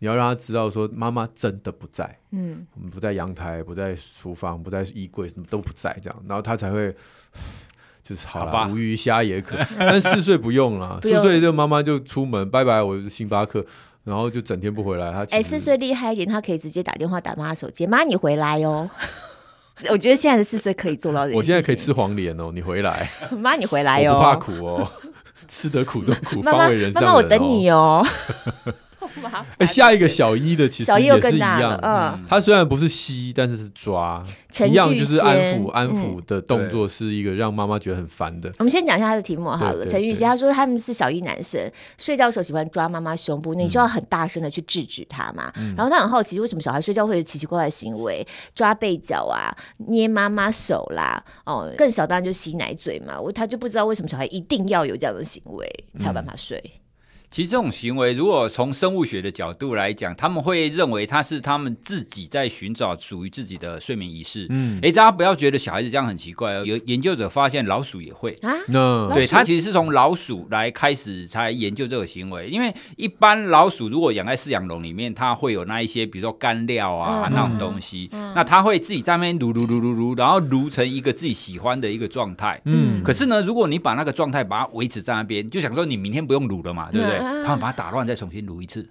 你要让他知道，说妈妈真的不在，嗯，我们不在阳台，不在厨房，不在衣柜，什么都不在，这样，然后他才会 [SIGHS] 就是好了，无鱼虾也可。[LAUGHS] 但四岁不用了，四岁就妈妈就出门，拜拜，我星巴克，然后就整天不回来。他哎，四岁厉害一点，他可以直接打电话打妈妈手机，妈你回来哟。[LAUGHS] 我觉得现在的四岁可以做到这。我现在可以吃黄连哦，你回来，[LAUGHS] 妈你回来哟，不怕苦哦，吃得苦中苦，方为人上人。妈妈我等你哦。哎，下一个小一的其实也是一样，嗯，他虽然不是吸，但是是抓，一样就是安抚安抚的动作，是一个让妈妈觉得很烦的。我们先讲一下他的题目好了。陈玉熙他说他们是小一男生，睡觉的时候喜欢抓妈妈胸部，你就要很大声的去制止他嘛。然后他很好奇，为什么小孩睡觉会有奇奇怪怪的行为，抓背角啊，捏妈妈手啦，哦，更小当然就吸奶嘴嘛。我他就不知道为什么小孩一定要有这样的行为才有办法睡。其实这种行为，如果从生物学的角度来讲，他们会认为它是他们自己在寻找属于自己的睡眠仪式。嗯，哎，大家不要觉得小孩子这样很奇怪哦。有研究者发现，老鼠也会啊。No. 对，他其实是从老鼠来开始才研究这个行为。因为一般老鼠如果养在饲养笼里面，它会有那一些，比如说干料啊、嗯、那种东西，嗯、那它会自己在那边撸撸撸撸撸，然后撸成一个自己喜欢的一个状态。嗯，可是呢，如果你把那个状态把它维持在那边，就想说你明天不用撸了嘛，对不对？他们把它打乱，再重新撸一次。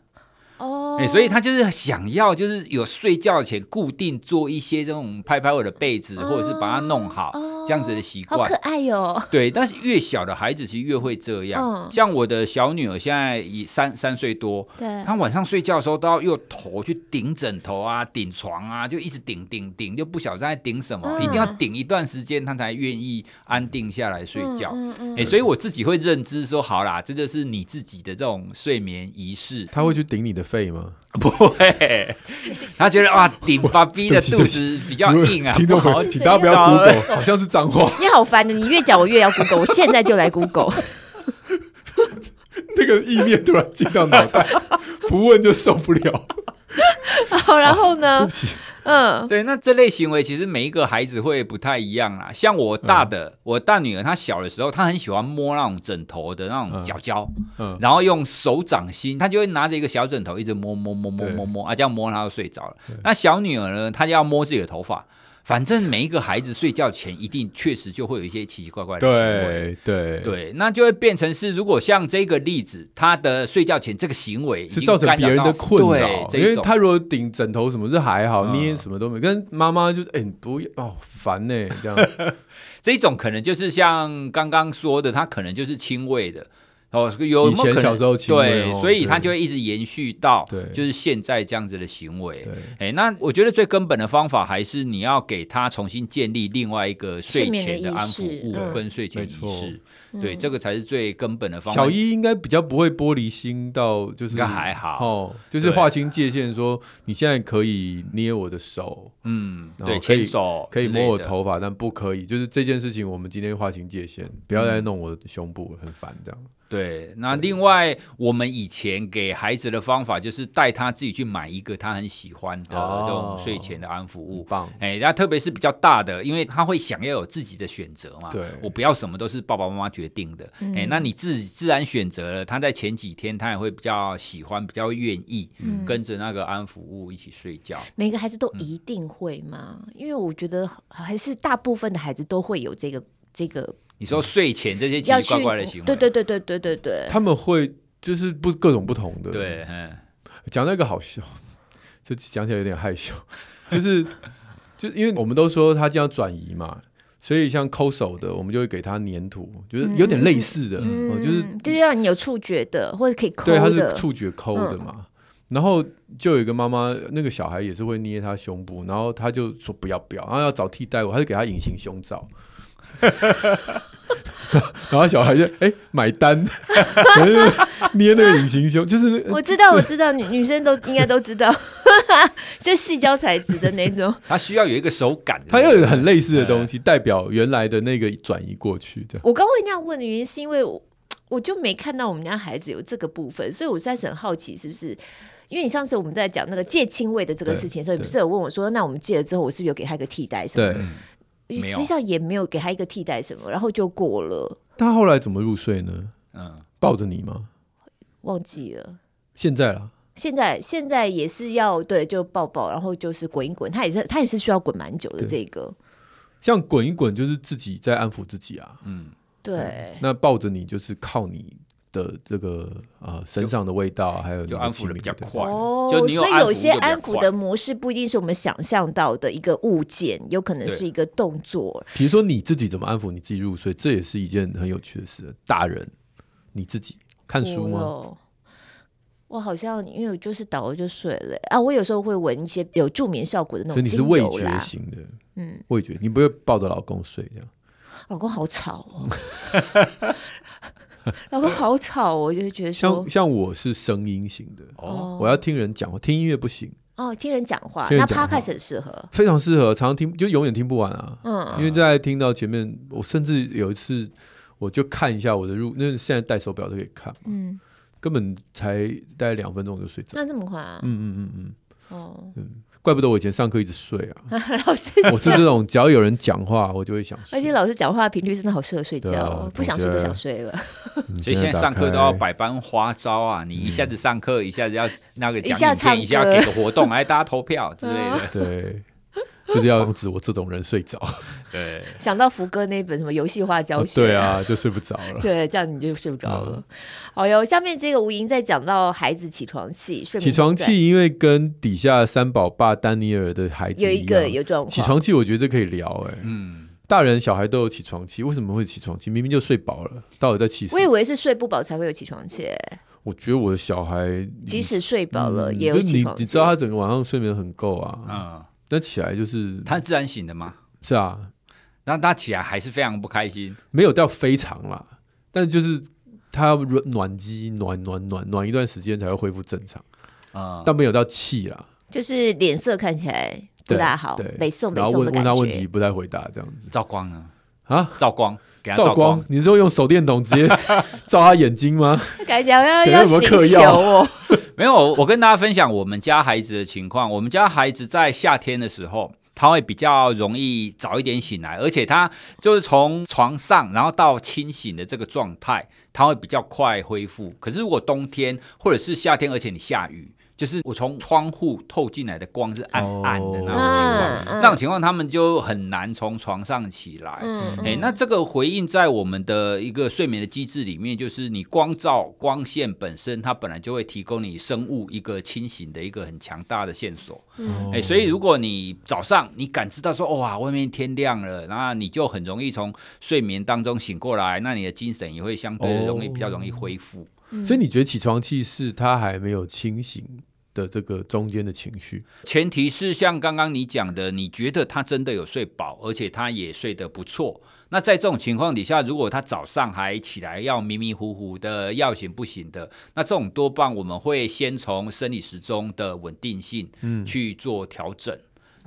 哦，所以他就是想要，就是有睡觉前固定做一些这种拍拍我的被子，或者是把它弄好。这样子的习惯，好可爱哟。对，但是越小的孩子其实越会这样。嗯、像我的小女儿现在已三三岁多，对，她晚上睡觉的时候都要用头去顶枕头啊、顶床啊，就一直顶顶顶，就不晓得在顶什么，嗯、一定要顶一段时间，她才愿意安定下来睡觉。哎、嗯嗯欸，所以我自己会认知说，好啦，这就是你自己的这种睡眠仪式。他会去顶你的肺吗？不会，他觉得哇，顶爸比的肚子比较硬啊。听众朋友，请大家不要 Google，好像是脏话。你好烦的，你越讲我越要 Google，我现在就来 Google。那个意念突然进到脑袋，[LAUGHS] 不问就受不了。好，然后呢？对不起。嗯，对，那这类行为其实每一个孩子会不太一样啦。像我大的，嗯、我大女儿，她小的时候，她很喜欢摸那种枕头的那种角角，嗯嗯、然后用手掌心，她就会拿着一个小枕头，一直摸摸摸摸摸摸，对啊，这样摸她就睡着了。那小女儿呢，她就要摸自己的头发。反正每一个孩子睡觉前一定确实就会有一些奇奇怪怪的行为，对对。对，那就会变成是，如果像这个例子，他的睡觉前这个行为是造成别人的困扰，因为他如果顶枕头什么是还好，捏什么都没，跟妈妈就是哎，你不要哦烦呢这样，[LAUGHS] 这种可能就是像刚刚说的，他可能就是轻微的。哦，有以前小时候对，所以他就会一直延续到，就是现在这样子的行为。哎，那我觉得最根本的方法还是你要给他重新建立另外一个睡前的安抚物跟睡前仪式。对，这个才是最根本的方法。小一应该比较不会玻璃心到，就是应该还好哦，就是划清界限，说你现在可以捏我的手，嗯，对，牵手可以摸我头发，但不可以，就是这件事情我们今天划清界限，不要再弄我的胸部，很烦这样。对，那另外我们以前给孩子的方法就是带他自己去买一个他很喜欢的这种睡前的安抚物，棒，哎，那特别是比较大的，因为他会想要有自己的选择嘛。对，我不要什么都是爸爸妈妈决定的，哎、嗯，那你自自然选择了，他在前几天他也会比较喜欢，比较愿意跟着那个安抚物一起睡觉。每个孩子都一定会吗？嗯、因为我觉得还是大部分的孩子都会有这个这个。你说睡前这些奇奇怪怪的行为，对对对对对对对，他们会就是不各种不同的。对，嗯，讲那个好笑，[LAUGHS] 就讲起来有点害羞，就是就因为我们都说他这样转移嘛，所以像抠手的，我们就会给他粘土，就是有点类似的，嗯、就是就是要你有触觉的或者可以抠的，对，他是触觉抠的嘛。嗯、然后就有一个妈妈，那个小孩也是会捏他胸部，然后他就说不要不要，然后要找替代物，他就给他隐形胸罩。[LAUGHS] 然后小孩就哎、欸、买单，[LAUGHS] 捏那个隐形胸，就是 [LAUGHS] 我知道我知道女女生都应该都知道，就矽胶材质的那种，它需要有一个手感，它要有很类似的东西代表原来的那个转移过去的。我刚会那样问的原因是因为我我就没看到我们家孩子有这个部分，所以我实在是很好奇是不是。因为你上次我们在讲那个借亲喂的这个事情的时候，你不是有问我说，那我们借了之后，我是不是有给他一个替代什么？对，实际上也没有给他一个替代什么，然后就过了。他后来怎么入睡呢？嗯，抱着你吗？忘记了。现在了。现在现在也是要对，就抱抱，然后就是滚一滚。他也是他也是需要滚蛮久的这个。像滚一滚就是自己在安抚自己啊。嗯，对。那抱着你就是靠你。的这个呃身上的味道，还有就安抚的比较快哦，所以有些安抚的模式不一定是我们想象到的一个物件，有可能是一个动作。比如说你自己怎么安抚你自己入睡，这也是一件很有趣的事。大人你自己看书吗？我，我好像因为我就是倒了就睡了啊。我有时候会闻一些有助眠效果的那种精油，所以你是味觉型的，嗯，味觉，你不会抱着老公睡这样？老公好吵哦。[LAUGHS] [LAUGHS] 老公好吵，我就觉得像像我是声音型的哦，我要听人讲话，听音乐不行哦。听人讲话，那 Podcast 很适合，非常适合，常常听就永远听不完啊。嗯，因为在听到前面，我甚至有一次我就看一下我的入，那现在戴手表都可以看嘛，嗯，根本才大概两分钟就睡着，那这么快啊？嗯嗯嗯嗯，哦，嗯。怪不得我以前上课一直睡啊！[LAUGHS] 老师，我是这种，只要有人讲话，我就会想睡。而且老师讲话频率真的好适合睡觉，啊、不想睡都想睡了。所以现在上课都要百般花招啊！你一下子上课，一下子要那个讲影片，一下给个活动，哎大家投票之类的。对。就是要防止我这种人睡着。[LAUGHS] 对，想到福哥那本什么游戏化教学，对啊，就睡不着了。对，这样你就睡不着了。好哟，下面这个吴莹在讲到孩子起床气，起床气，因为跟底下三宝爸丹尼尔的孩子有一个有状况。起床气，我觉得这可以聊。哎，嗯，大人小孩都有起床气，为什么会起床气？明明就睡饱了，到底在气什么？我以为是睡不饱才会有起床气。我觉得我的小孩即使睡饱了也有起床气。你知道他整个晚上睡眠很够啊。嗯。那起来就是他自然醒的吗？是啊，那他起来还是非常不开心，没有到非常啦，但就是他暖暖机暖暖暖暖一段时间才会恢复正常啊，但没有到气啦，就是脸色看起来不大好，对，没送没送的感觉，然后问问他问题不太回答这样子，照光啊？啊，照光，给他照光，你是说用手电筒直接 [LAUGHS] 照他眼睛吗？感觉要要醒球哦。[LAUGHS] 没有，我跟大家分享我们家孩子的情况。我们家孩子在夏天的时候，他会比较容易早一点醒来，而且他就是从床上然后到清醒的这个状态，他会比较快恢复。可是如果冬天或者是夏天，而且你下雨。就是我从窗户透进来的光是暗暗的那种情况，那种情况他们就很难从床上起来。哎，那这个回应在我们的一个睡眠的机制里面，就是你光照光线本身，它本来就会提供你生物一个清醒的一个很强大的线索。哎，所以如果你早上你感知到说哇，外面天亮了，那你就很容易从睡眠当中醒过来，那你的精神也会相对容易比较容易恢复。所以你觉得起床气是他还没有清醒的这个中间的情绪？前提是像刚刚你讲的，你觉得他真的有睡饱，而且他也睡得不错。那在这种情况底下，如果他早上还起来要迷迷糊糊的要醒不醒的，那这种多半我们会先从生理时钟的稳定性去做调整。嗯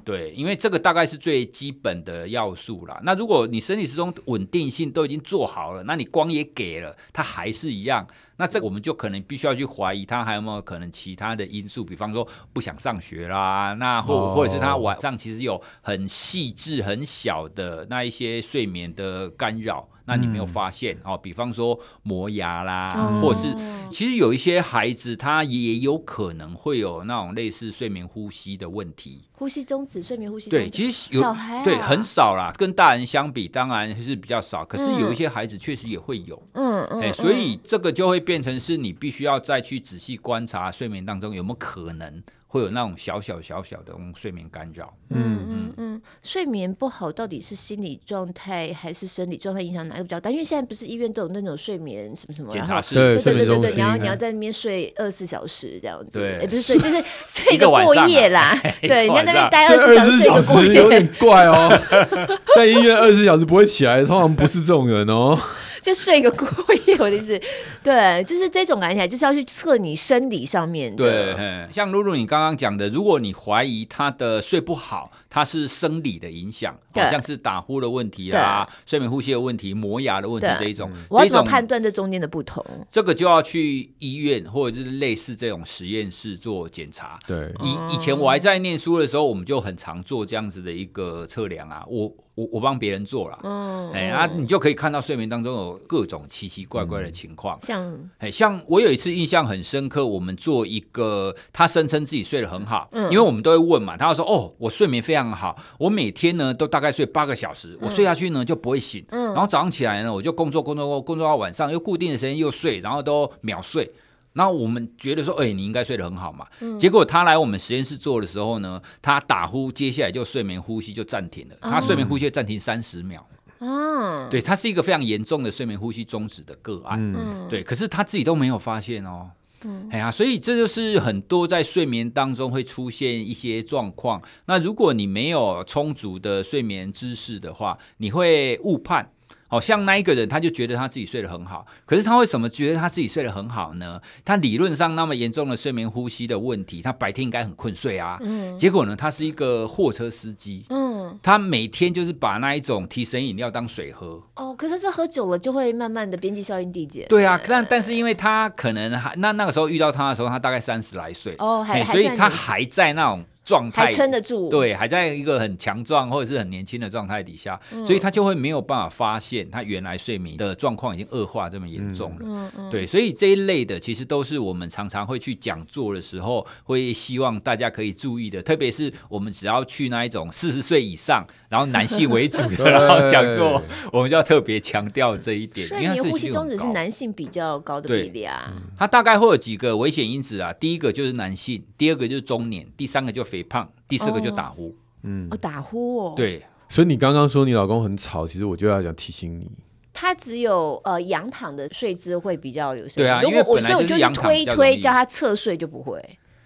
对，因为这个大概是最基本的要素啦。那如果你生理时钟稳定性都已经做好了，那你光也给了，它还是一样，那这我们就可能必须要去怀疑它还有没有可能其他的因素，比方说不想上学啦，那或或者是他晚上其实有很细致、很小的那一些睡眠的干扰。那你没有发现哦？比方说磨牙啦，哦、或者是其实有一些孩子他也有可能会有那种类似睡眠呼吸的问题，呼吸中止、睡眠呼吸。对，其实有小孩、啊、对很少啦，跟大人相比当然是比较少，可是有一些孩子确实也会有，嗯嗯，哎，所以这个就会变成是你必须要再去仔细观察睡眠当中有没有可能。会有那种小小小小的睡眠干扰。嗯嗯嗯，睡眠不好到底是心理状态还是生理状态影响哪个比较大？因为现在不是医院都有那种睡眠什么什么检查室，对对对对对，然后你要在那边睡二十四小时这样子，对，不是睡就是 [LAUGHS] 睡一个过夜啦。[LAUGHS] 对，你在那边待二十四小时，有点怪哦。[LAUGHS] 在医院二十四小时不会起来，通常不是这种人哦。就睡个过夜，我的意思，[LAUGHS] 对，就是这种感觉，就是要去测你生理上面的。对，像露露你刚刚讲的，如果你怀疑他的睡不好，他是生理的影响，好像是打呼的问题啦，睡眠呼吸的问题、磨牙的问题这一种。我要怎么判断这中间的不同？这个就要去医院或者是类似这种实验室做检查。对，以以前我还在念书的时候，我们就很常做这样子的一个测量啊。我我我帮别人做了，嗯，哎啊，你就可以看到睡眠当中有各种奇奇怪怪的情况。像哎，像我有一次印象很深刻，我们做一个，他声称自己睡得很好，嗯，因为我们都会问嘛，他说哦，我睡眠非常。非常好，我每天呢都大概睡八个小时，我睡下去呢就不会醒，嗯，然后早上起来呢我就工作工作工作到晚上，又固定的时间又睡，然后都秒睡。然后我们觉得说，哎，你应该睡得很好嘛。嗯，结果他来我们实验室做的时候呢，他打呼，接下来就睡眠呼吸就暂停了，他睡眠呼吸暂停三十秒。哦，对，他是一个非常严重的睡眠呼吸终止的个案。嗯，对，可是他自己都没有发现哦。嗯，哎呀，所以这就是很多在睡眠当中会出现一些状况。那如果你没有充足的睡眠知识的话，你会误判。好像那一个人，他就觉得他自己睡得很好，可是他为什么觉得他自己睡得很好呢？他理论上那么严重的睡眠呼吸的问题，他白天应该很困睡啊。嗯。结果呢，他是一个货车司机。嗯。他每天就是把那一种提神饮料当水喝。哦，可是这喝久了就会慢慢的边际效应递减。对啊，但但是因为他可能还那那个时候遇到他的时候，他大概三十来岁。哦，还所以他还在那种。状态还撑得住，对，还在一个很强壮或者是很年轻的状态底下，嗯、所以他就会没有办法发现他原来睡眠的状况已经恶化这么严重了。嗯嗯、对，所以这一类的其实都是我们常常会去讲座的时候会希望大家可以注意的，特别是我们只要去那一种四十岁以上，然后男性为主的 [LAUGHS] 然后讲座，我们就要特别强调这一点。睡眠呼吸中止是男性比较高的比例啊。它大概会有几个危险因子啊，第一个就是男性，第二个就是中年，第三个就肥。胖，第四个就打呼，嗯，哦，打呼哦，对，所以你刚刚说你老公很吵，其实我就要想提醒你，他只有呃仰躺的睡姿会比较有声，对啊，因为本来就是仰躺推推叫他侧睡就不会，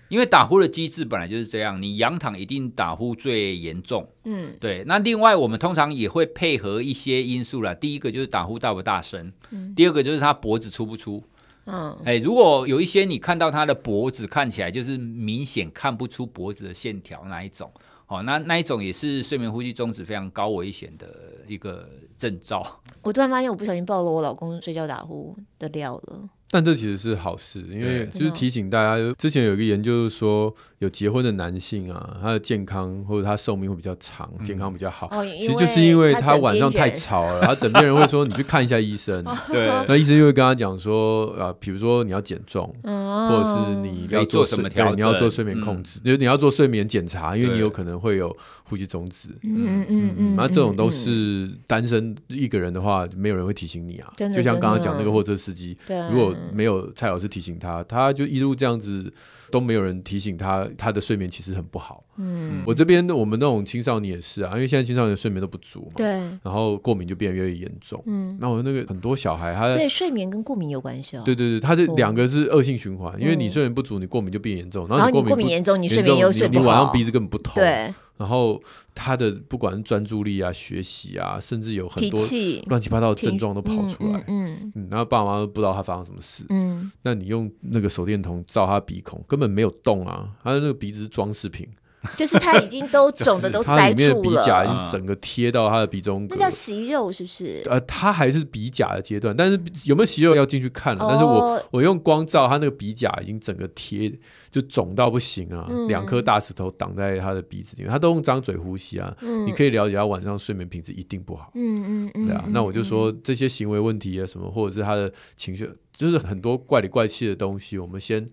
因为打呼的机制本来就是这样，你仰躺一定打呼最严重，嗯，对，那另外我们通常也会配合一些因素啦，第一个就是打呼大不大声，嗯，第二个就是他脖子粗不粗。嗯，哎，如果有一些你看到他的脖子看起来就是明显看不出脖子的线条那一种，哦，那那一种也是睡眠呼吸中止非常高危险的一个征兆。我突然发现我不小心暴露我老公睡觉打呼的料了。但这其实是好事，因为就是提醒大家，之前有一个研究说，有结婚的男性啊，他的健康或者他寿命会比较长，健康比较好。其实就是因为他晚上太吵了，然后枕边人会说你去看一下医生。对，那医生就会跟他讲说，啊，比如说你要减重，或者是你要做什么调整，你要做睡眠控制，就是你要做睡眠检查，因为你有可能会有呼吸中止。嗯嗯嗯，那这种都是单身一个人的话，没有人会提醒你啊。就像刚刚讲那个货车司机，如果没有蔡老师提醒他，他就一路这样子，都没有人提醒他，他的睡眠其实很不好。嗯，我这边我们那种青少年也是啊，因为现在青少年睡眠都不足嘛，对，然后过敏就变得越来越严重。嗯，那我那个很多小孩他，所以睡眠跟过敏有关系哦。对对对，他这两个是恶性循环，因为你睡眠不足，你过敏就变严重，然后你过敏严重，你睡眠又睡不好，你晚上鼻子根本不通。对。然后他的不管是专注力啊、学习啊，甚至有很多乱七八糟的症状都跑出来，嗯。嗯，然后爸妈都不知道他发生什么事，嗯，那你用那个手电筒照他鼻孔，根本没有动啊，他的那个鼻子是装饰品。[LAUGHS] 就是他已经都肿的都塞住了，里面的鼻甲已经整个贴到他的鼻中，那叫息肉是不是？呃，他还是鼻甲的阶段，但是有没有息肉要进去看了。但是我我用光照他那个鼻甲已经整个贴，就肿到不行啊，两颗大石头挡在他的鼻子里面，他都用张嘴呼吸啊。你可以了解他晚上睡眠品质一定不好。嗯嗯嗯，对啊，那我就说这些行为问题啊什么，或者是他的情绪，就是很多怪里怪气的东西，我们先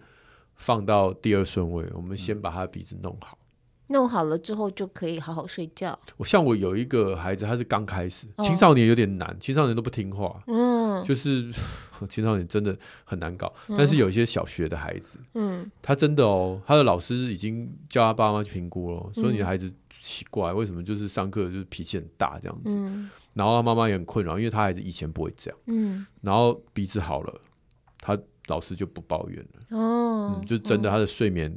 放到第二顺位，我们先把他鼻子弄好。弄好了之后就可以好好睡觉。我像我有一个孩子，他是刚开始，青少年有点难，青少年都不听话，嗯，[LAUGHS] 就是 [LAUGHS] 青少年真的很难搞。但是有一些小学的孩子，嗯，他真的哦，他的老师已经叫他爸妈去评估了，说你的孩子奇怪，为什么就是上课就是脾气很大这样子，然后他妈妈也很困扰，因为他孩子以前不会这样，嗯，然后鼻子好了，他老师就不抱怨了，哦，嗯，就真的他的睡眠。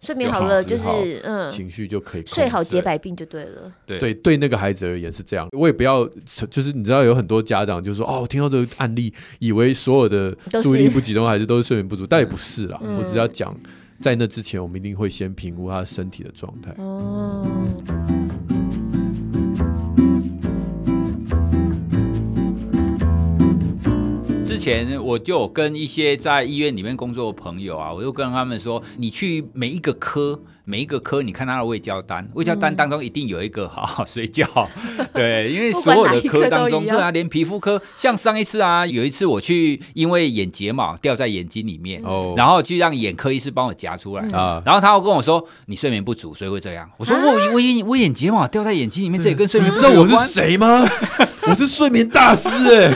睡眠好了就是嗯，情绪就可以睡好解百病就对了。对对对，那个孩子而言是这样。我也不要，就是你知道有很多家长就说哦，听到这个案例，以为所有的注意力不集中孩子都是睡眠不足，但也不是啦。我只要讲，在那之前，我们一定会先评估他身体的状态。哦。前我就有跟一些在医院里面工作的朋友啊，我就跟他们说，你去每一个科，每一个科，你看他的胃教单，胃教单当中一定有一个好好睡觉，对，因为所有的科当中，对啊，连皮肤科，像上一次啊，有一次我去，因为眼睫毛掉在眼睛里面，哦，然后就让眼科医师帮我夹出来啊，然后他又跟我说，你睡眠不足，所以会这样。我说我我眼我眼睫毛掉在眼睛里面，这也跟睡眠不足有关？你知道我是谁吗？[LAUGHS] 我是睡眠大师哎。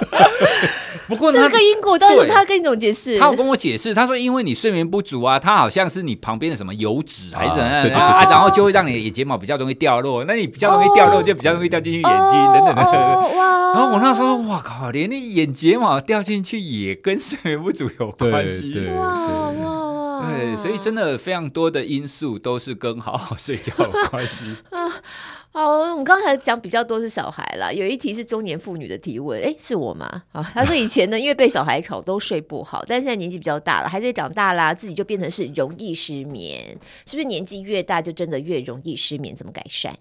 [LAUGHS] 不过这个因果到底他跟你怎么解释？他有跟我解释，他说因为你睡眠不足啊，他好像是你旁边的什么油脂还是怎样啊，然后就会让你的眼睫毛比较容易掉落，那你比较容易掉落，就比较容易掉进去眼睛等等等等。然后我那时候说，哇靠，连你眼睫毛掉进去也跟睡眠不足有关系，哇哇哇！对，所以真的非常多的因素都是跟好好睡觉有关系。[LAUGHS] 好，我们刚才讲比较多是小孩啦，有一题是中年妇女的提问，哎，是我吗？啊，他说以前呢，因为被小孩吵都睡不好，但现在年纪比较大了，孩子也长大啦，自己就变成是容易失眠，是不是年纪越大就真的越容易失眠？怎么改善？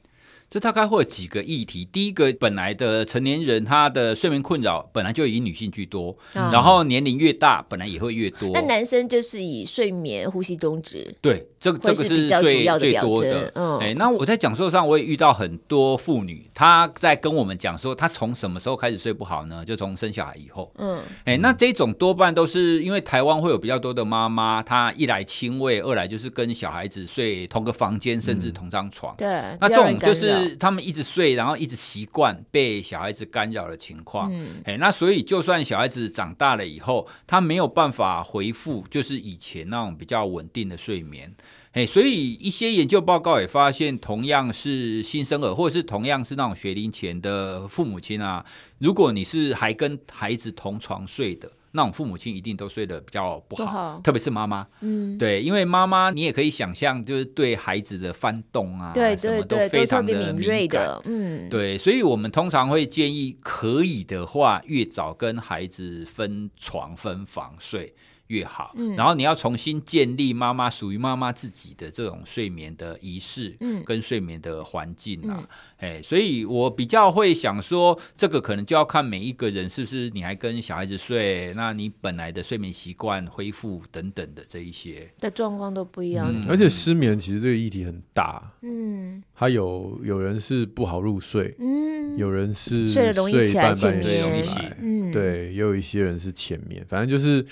这大概会有几个议题。第一个，本来的成年人他的睡眠困扰本来就以女性居多，哦、然后年龄越大，本来也会越多。那男生就是以睡眠呼吸中止，对，这个这个是最最多的。嗯，哎，那我在讲座上我也遇到很多妇女，她在跟我们讲说，她从什么时候开始睡不好呢？就从生小孩以后。嗯，哎，那这种多半都是因为台湾会有比较多的妈妈，她一来亲喂，二来就是跟小孩子睡同个房间，甚至同张床。对、嗯，那这种就是。他们一直睡，然后一直习惯被小孩子干扰的情况。嗯，哎，那所以就算小孩子长大了以后，他没有办法回复，就是以前那种比较稳定的睡眠。哎，所以一些研究报告也发现，同样是新生儿，或者是同样是那种学龄前的父母亲啊，如果你是还跟孩子同床睡的。那种父母亲一定都睡得比较不好，特别是妈妈。嗯，对，因为妈妈你也可以想象，就是对孩子的翻动啊，对对对，什么都非常的敏锐的。嗯，对，所以我们通常会建议，可以的话，越早跟孩子分床分房睡。越好，嗯、然后你要重新建立妈妈属于妈妈自己的这种睡眠的仪式，嗯。跟睡眠的环境啊，哎、嗯，所以我比较会想说，这个可能就要看每一个人是不是你还跟小孩子睡，那你本来的睡眠习惯恢复等等的这一些。的状况都不一样，嗯、而且失眠其实这个议题很大，嗯，他有有人是不好入睡，嗯，有人是睡得容易起来浅眠，嗯，对，也有一些人是浅眠，反正就是。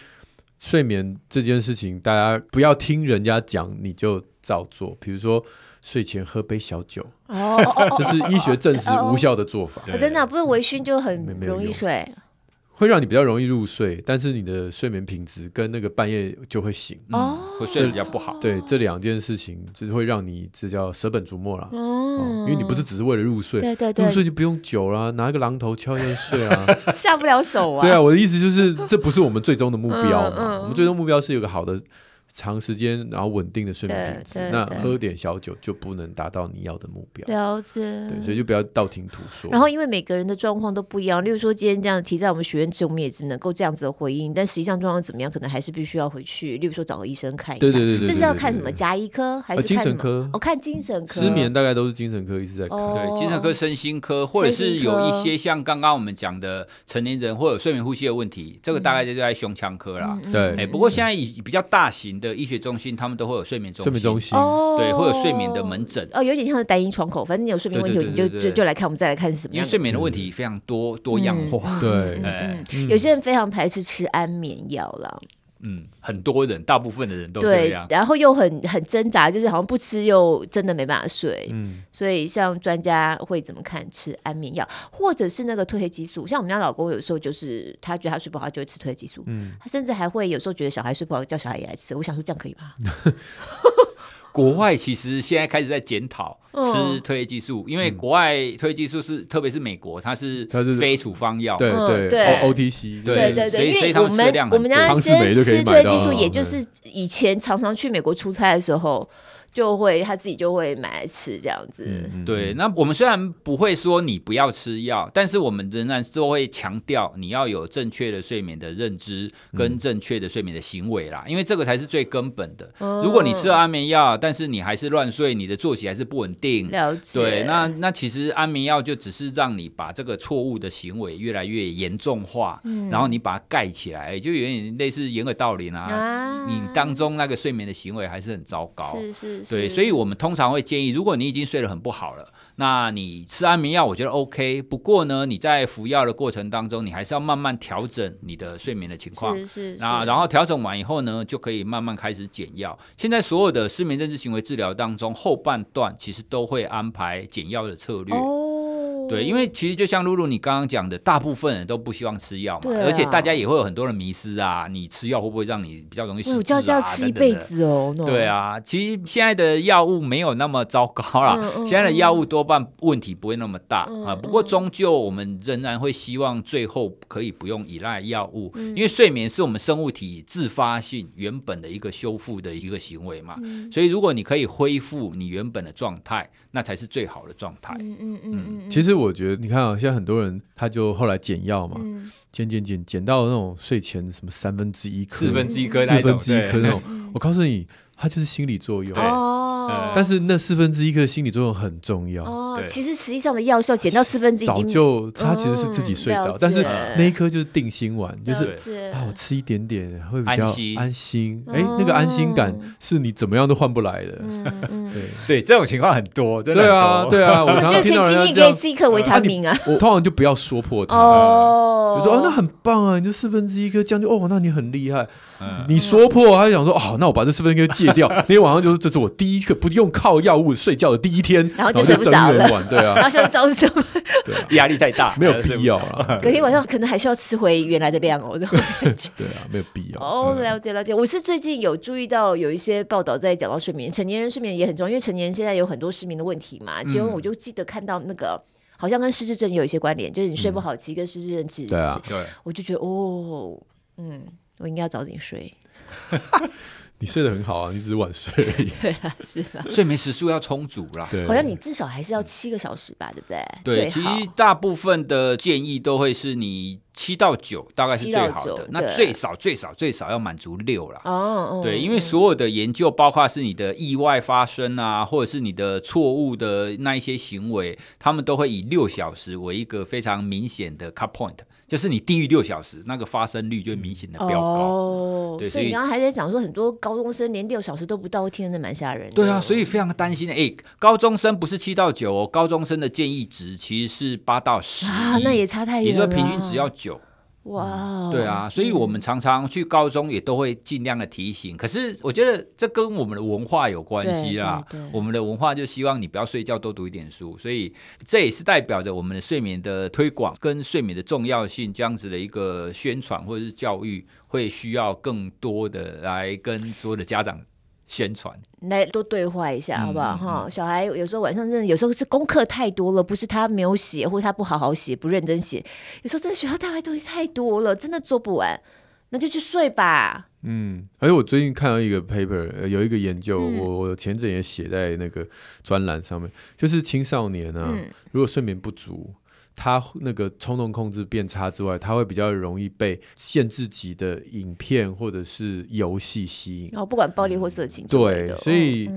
睡眠这件事情，大家不要听人家讲你就照做。比如说，睡前喝杯小酒，哦，这是医学证实无效的做法。真的不是微醺就很容易睡。会让你比较容易入睡，但是你的睡眠品质跟那个半夜就会醒，哦，会睡得比较不好。对，这两件事情就是会让你这叫舍本逐末了。哦，因为你不是只是为了入睡，对对对，入睡就不用酒了，拿一个榔头敲一下就睡啊，[LAUGHS] 下不了手啊。对啊，我的意思就是这不是我们最终的目标嘛，我们最终目标是有个好的。长时间然后稳定的睡眠品质，那喝点小酒就不能达到你要的目标。了解，对，所以就不要道听途说。然后因为每个人的状况都不一样，例如说今天这样提在我们学院之，我们也只能够这样子的回应。但实际上状况怎么样，可能还是必须要回去，例如说找个医生看一看。对对对，这是要看什么？加医科还是精神科？我看精神科。失眠大概都是精神科一直在看，对，精神科、身心科，或者是有一些像刚刚我们讲的成年人或者睡眠呼吸的问题，这个大概就在胸腔科啦。对，哎，不过现在以比较大型的医学中心，他们都会有睡眠中心，睡眠中心。对，会有睡眠的门诊。哦，有点像是单一窗口，反正你有睡眠问题，你就就就来看，我们再来看什么。因为睡眠的问题非常多多样化，对，有些人非常排斥吃安眠药了，嗯，很多人，大部分的人都这样，然后又很很挣扎，就是好像不吃又真的没办法睡，嗯，所以像专家会怎么看吃安眠药，或者是那个褪黑激素？像我们家老公有时候就是他觉得他睡不好，就会吃褪黑激素，嗯，他甚至还会有时候觉得小孩睡不好，叫小孩也来吃。我想说这样可以吗？[LAUGHS] 国外其实现在开始在检讨吃褪黑激素，嗯、因为国外褪黑激素是，特别是美国，它是非处方药，对对对，OTC，对对。对，因为我们我们家先吃褪黑激素，也就是以前常常去美国出差的时候。就会他自己就会买来吃这样子，嗯、对。那我们虽然不会说你不要吃药，但是我们仍然都会强调你要有正确的睡眠的认知跟正确的睡眠的行为啦，嗯、因为这个才是最根本的。哦、如果你吃了安眠药，但是你还是乱睡，你的作息还是不稳定，了解。对，那那其实安眠药就只是让你把这个错误的行为越来越严重化，嗯、然后你把它盖起来，就有点类似掩耳盗铃啊。啊你当中那个睡眠的行为还是很糟糕，是是。对，所以我们通常会建议，如果你已经睡得很不好了，那你吃安眠药，我觉得 OK。不过呢，你在服药的过程当中，你还是要慢慢调整你的睡眠的情况。是是是。那然后调整完以后呢，就可以慢慢开始减药。现在所有的失眠认知行为治疗当中，后半段其实都会安排减药的策略。哦。对，因为其实就像露露你刚刚讲的，大部分人都不希望吃药嘛，啊、而且大家也会有很多的迷失啊，你吃药会不会让你比较容易失智啊？叫吃一辈子哦。等等对啊，其实现在的药物没有那么糟糕啦，嗯嗯、现在的药物多半问题不会那么大、嗯、啊。不过终究我们仍然会希望最后可以不用依赖药物，嗯、因为睡眠是我们生物体自发性原本的一个修复的一个行为嘛。嗯、所以如果你可以恢复你原本的状态，那才是最好的状态。嗯嗯嗯嗯，其实。我觉得你看啊，现在很多人他就后来减药嘛，减减减减到那种睡前什么三分之一颗、四分之一颗、四分之一颗那种，我告诉你。它就是心理作用，哦，但是那四分之一颗心理作用很重要。哦，其实实际上的药效减到四分之一，早就他其实是自己睡着，但是那一颗就是定心丸，就是啊，我吃一点点会比较安心。哎，那个安心感是你怎么样都换不来的。对对，这种情况很多，真的。对啊，对啊，[LAUGHS] 我觉得可以轻易可以吃一颗维他命啊。[LAUGHS] 我通常就不要说破它，哦，就说哦，那很棒啊，你就四分之一颗这样就哦，那你很厉害。你说破，他就想说哦，那我把这四分之一戒掉。[LAUGHS] 那天晚上就是这是我第一个不用靠药物睡觉的第一天，[LAUGHS] 然后就睡不着了。对啊，[LAUGHS] 然后现在早上对，压力太大，没有必要啊。隔天晚上可能还需要吃回原来的量哦。对啊，没有必要。哦，了解了解。我是最近有注意到有一些报道在讲到睡眠，成年人睡眠也很重要，因为成年人现在有很多失眠的问题嘛。其中我就记得看到那个好像跟失智症有一些关联，就是你睡不好，其实跟失智症。对啊，对。我就觉得哦，嗯，我应该要早点睡。[LAUGHS] 你睡得很好啊，你只是晚睡而已。[LAUGHS] 对啊，是啊，睡眠时数要充足啦。对，好像你至少还是要七个小时吧，对不对？对，其实大部分的建议都会是你七到九，大概是最好的。那最少最少最少要满足六啦。哦，对，因为所有的研究，包括是你的意外发生啊，或者是你的错误的那一些行为，他们都会以六小时为一个非常明显的 cut point。就是你低于六小时，那个发生率就明显的飙高。哦，对，所以你刚刚还在讲说，很多高中生连六小时都不到，听着蛮吓人的。对啊，所以非常担心的。哎，高中生不是七到九哦，高中生的建议值其实是八到十。啊，那也差太远了。你说平均只要九。哇，对啊，所以我们常常去高中也都会尽量的提醒。可是我觉得这跟我们的文化有关系啦。我们的文化就希望你不要睡觉，多读一点书。所以这也是代表着我们的睡眠的推广跟睡眠的重要性这样子的一个宣传或者是教育，会需要更多的来跟所有的家长。宣传来多对话一下，好不好？哈、嗯，小孩有时候晚上真的有时候是功课太多了，不是他没有写，或者他不好好写，不认真写。有时候真的学校带来东西太多了，真的做不完，那就去睡吧。嗯，而且我最近看到一个 paper，有一个研究，嗯、我我前阵也写在那个专栏上面，就是青少年啊，嗯、如果睡眠不足。他那个冲动控制变差之外，他会比较容易被限制级的影片或者是游戏吸引。哦，不管暴力或色情。对，所以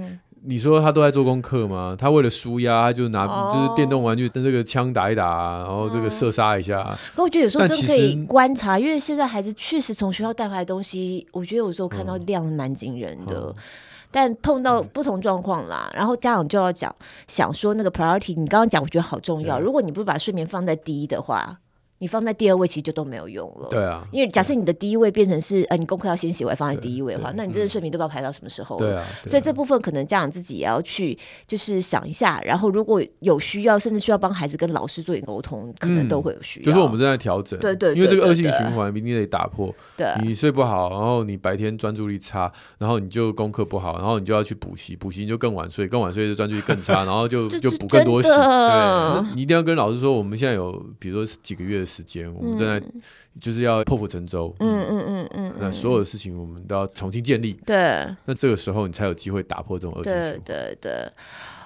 你说他都在做功课吗？他为了舒压，他就拿就是电动玩具跟这个枪打一打，然后这个射杀一下。可我觉得有时候真可以观察，因为现在孩子确实从学校带回来的东西，我觉得有时候看到量蛮惊人的。但碰到不同状况啦，嗯、然后家长就要讲，想说那个 priority，你刚刚讲，我觉得好重要。如果你不把睡眠放在第一的话，你放在第二位其实就都没有用了。对啊，因为假设你的第一位变成是呃，你功课要先写完放在第一位的话，那你这个睡眠都不知道排到什么时候了。对啊，所以这部分可能家长自己也要去就是想一下，然后如果有需要，甚至需要帮孩子跟老师做点沟通，可能都会有需要。就是我们正在调整，对对，因为这个恶性循环一定得打破。对，你睡不好，然后你白天专注力差，然后你就功课不好，然后你就要去补习，补习你就更晚睡，更晚睡就专注力更差，然后就 [LAUGHS] 就补更多习。对，你一定要跟老师说，我们现在有比如说几个月的时间，我们正在。就是要破釜沉舟，嗯嗯嗯嗯，那所有的事情我们都要重新建立，对，那这个时候你才有机会打破这种恶性循环。对对对，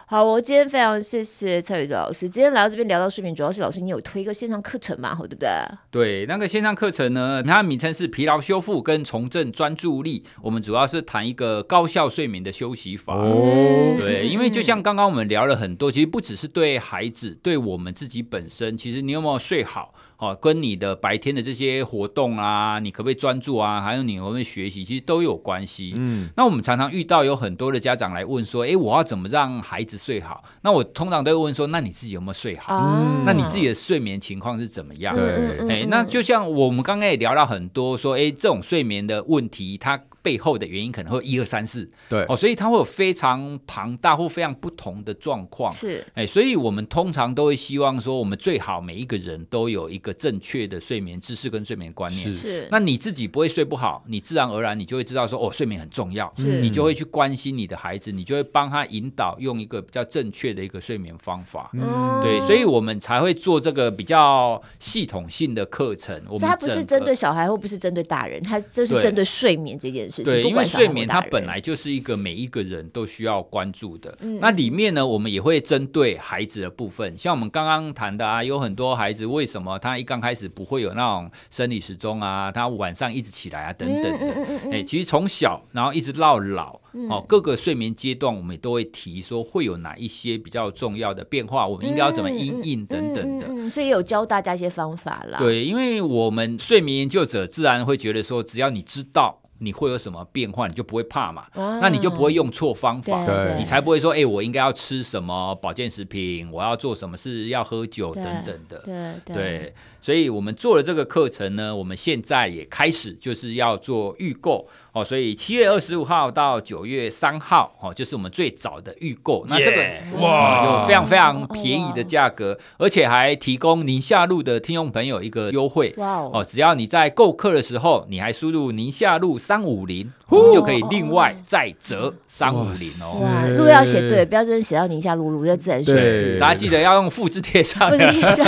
好，我今天非常谢谢蔡宇哲老师，今天来到这边聊到睡眠，主要是老师你有推一个线上课程嘛，对不对？对，那个线上课程呢，它的名称是疲劳修复跟重振专注力，我们主要是谈一个高效睡眠的休息法。哦，对，因为就像刚刚我们聊了很多，其实不只是对孩子，对我们自己本身，其实你有没有睡好？哦，跟你的白天的这些活动啊，你可不可以专注啊？还有你会不会学习，其实都有关系。嗯，那我们常常遇到有很多的家长来问说，哎，我要怎么让孩子睡好？那我通常都会问说，那你自己有没有睡好？嗯，那你自己的睡眠情况是怎么样？对，哎，那就像我们刚刚也聊到很多说，哎，这种睡眠的问题，它。背后的原因可能会一二三四，对。哦，所以它会有非常庞大或非常不同的状况，是。哎，所以我们通常都会希望说，我们最好每一个人都有一个正确的睡眠知识跟睡眠观念，是。那你自己不会睡不好，你自然而然你就会知道说，哦，睡眠很重要，是你就会去关心你的孩子，你就会帮他引导用一个比较正确的一个睡眠方法，嗯，对，所以我们才会做这个比较系统性的课程。我们它不是针对小孩或不是针对大人，它就是针对睡眠这件事。对，因为睡眠它本来就是一个每一个人都需要关注的。嗯、那里面呢，我们也会针对孩子的部分，像我们刚刚谈的啊，有很多孩子为什么他一刚开始不会有那种生理时钟啊，他晚上一直起来啊，等等的。哎、嗯嗯欸，其实从小然后一直到老，嗯、哦，各个睡眠阶段我们也都会提说会有哪一些比较重要的变化，我们应该要怎么应应等等的。嗯，所以有教大家一些方法啦。对，因为我们睡眠研究者自然会觉得说，只要你知道。你会有什么变化，你就不会怕嘛？啊、那你就不会用错方法，对你才不会说，哎、欸，我应该要吃什么保健食品，我要做什么事，要喝酒等等的。对对，对，所以我们做了这个课程呢，我们现在也开始就是要做预购。哦，所以七月二十五号到九月三号，哦，就是我们最早的预购。那这个哇，就非常非常便宜的价格，而且还提供宁夏路的听众朋友一个优惠。哇哦，只要你在购课的时候，你还输入宁夏路三五零，我们就可以另外再折三五零哦。哇，如果要写对，不要真的写到宁夏路路，要自然选字。大家记得要用复制贴上。复制贴上。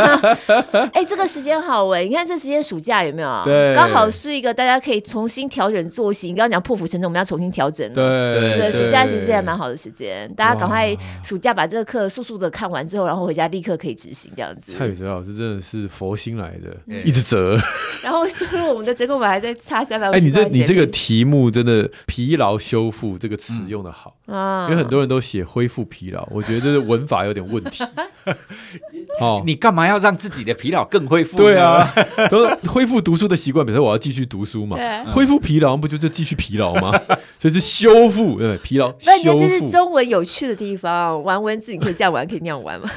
[LAUGHS] 哎，这个时间好哎，你看这时间暑假有没有？对，刚好是一个大家可以重新调整作息。你刚刚讲破釜沉舟，我们要重新调整了。对对，暑假其实还蛮好的时间，大家赶快暑假把这个课速速的看完之后，然后回家立刻可以执行这样子。蔡宇哲老师真的是佛心来的，一直折。然后收入我们的折扣码还在差三百五。哎，你这你这个题目真的疲劳修复这个词用的好啊，因为很多人都写恢复疲劳，我觉得这是文法有点问题。[LAUGHS] 哦，你干嘛要让自己的疲劳更恢复？对啊，[LAUGHS] 都恢复读书的习惯，比如说我要继续读书嘛，恢复疲劳不就是继续疲劳吗？[LAUGHS] 所以是修复，对疲劳修复。这是中文有趣的地方，玩文字你可以这样玩，可以那样玩吗？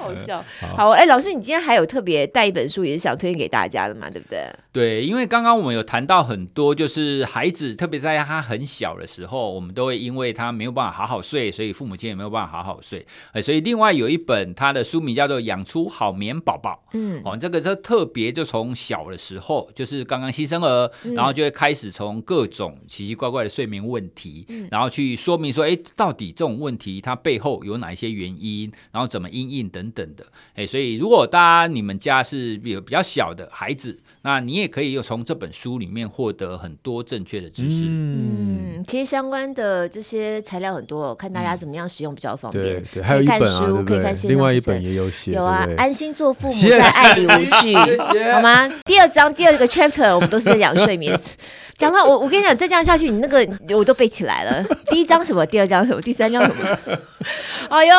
好笑，好哎，老师，你今天还有特别带一本书，也是想推荐给大家的嘛，对不对？对，因为刚刚我们有谈到很多，就是孩子，特别在他很小的时候，我们都会因为他没有办法好好睡，所以父母亲也没有办法好好睡。哎，所以另外有一本，他的书名叫做《养出好眠宝宝》。嗯，哦，这个就特别就从小的时候，就是刚刚新生儿，然后就会开始从各种奇奇怪怪的睡眠问题，然后去说明说，哎，到底这种问题它背后有哪一些原因，然后怎么因应等等等的。哎，所以如果大家你们家是有比较小的孩子，那你也可以又从这本书里面获得很多正确的知识。嗯，其实相关的这些材料很多，看大家怎么样使用比较方便。对对，还有一本啊，可以看另外一本也有写。有啊，安心做父母，在爱里无惧，[LAUGHS] 好吗？第二章第二个 chapter，我们都是在讲睡眠。[LAUGHS] 讲到我，我跟你讲，再这样下去，你那个我都背起来了。[LAUGHS] 第一章什么？第二章什么？第三章什么？哎呦，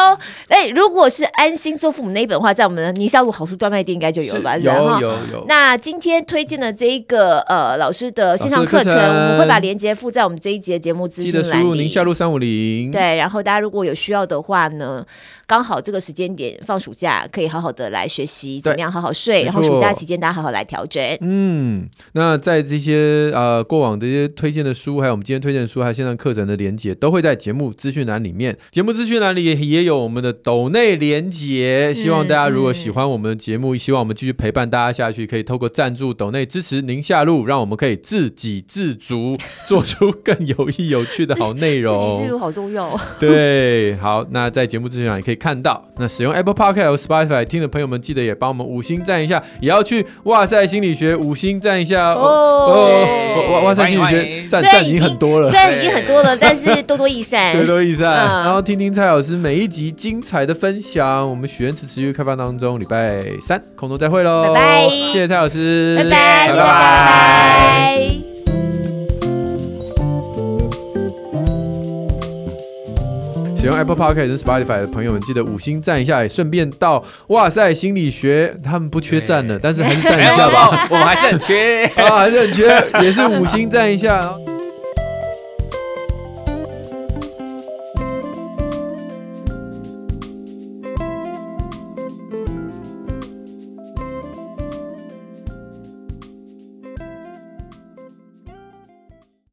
哎，如果是安心做父母那一本的话，在我们的宁夏路好书专卖店应该就有了吧？有有有，有。那今天推荐的这一个呃老师的线上课程，课程我们会把链接附在我们这一节节目资讯栏里。记得输入宁夏路三五零。对，然后大家如果有需要的话呢，刚好这个时间点放暑假，可以好好的来学习怎么样好好睡，然后暑假期间大家好好来调整。嗯，那在这些呃。过往的一些推荐的书，还有我们今天推荐的书，还有线上课程的连接，都会在节目资讯栏里面。节目资讯栏里也有我们的抖内连接。希望大家如果喜欢我们的节目，嗯、希望我们继续陪伴大家下去，可以透过赞助抖内支持宁夏路，让我们可以自给自足，做出更有益有趣的好内容。[LAUGHS] 自给自足好重要。对，好，那在节目资讯栏也可以看到。那使用 Apple Podcast 和 Spotify 听的朋友们，记得也帮我们五星赞一下，也要去哇塞心理学五星赞一下哦。哦哦哇塞，心理学赞赞已经很多了，虽然已经很多了，[LAUGHS] 但是多多益善，多多益善。然后听听蔡老师每一集精彩的分享。我们许愿池持续开放当中，礼拜三空中再会喽，拜拜！谢谢蔡老师，拜拜，拜拜。使用 Apple Podcast 跟 Spotify 的朋友们，记得五星赞一下，也顺便到哇塞心理学，他们不缺赞了，但是还是赞一下吧，[LAUGHS] 我们还是很缺，[LAUGHS] 啊，还是很缺，也是五星赞一下。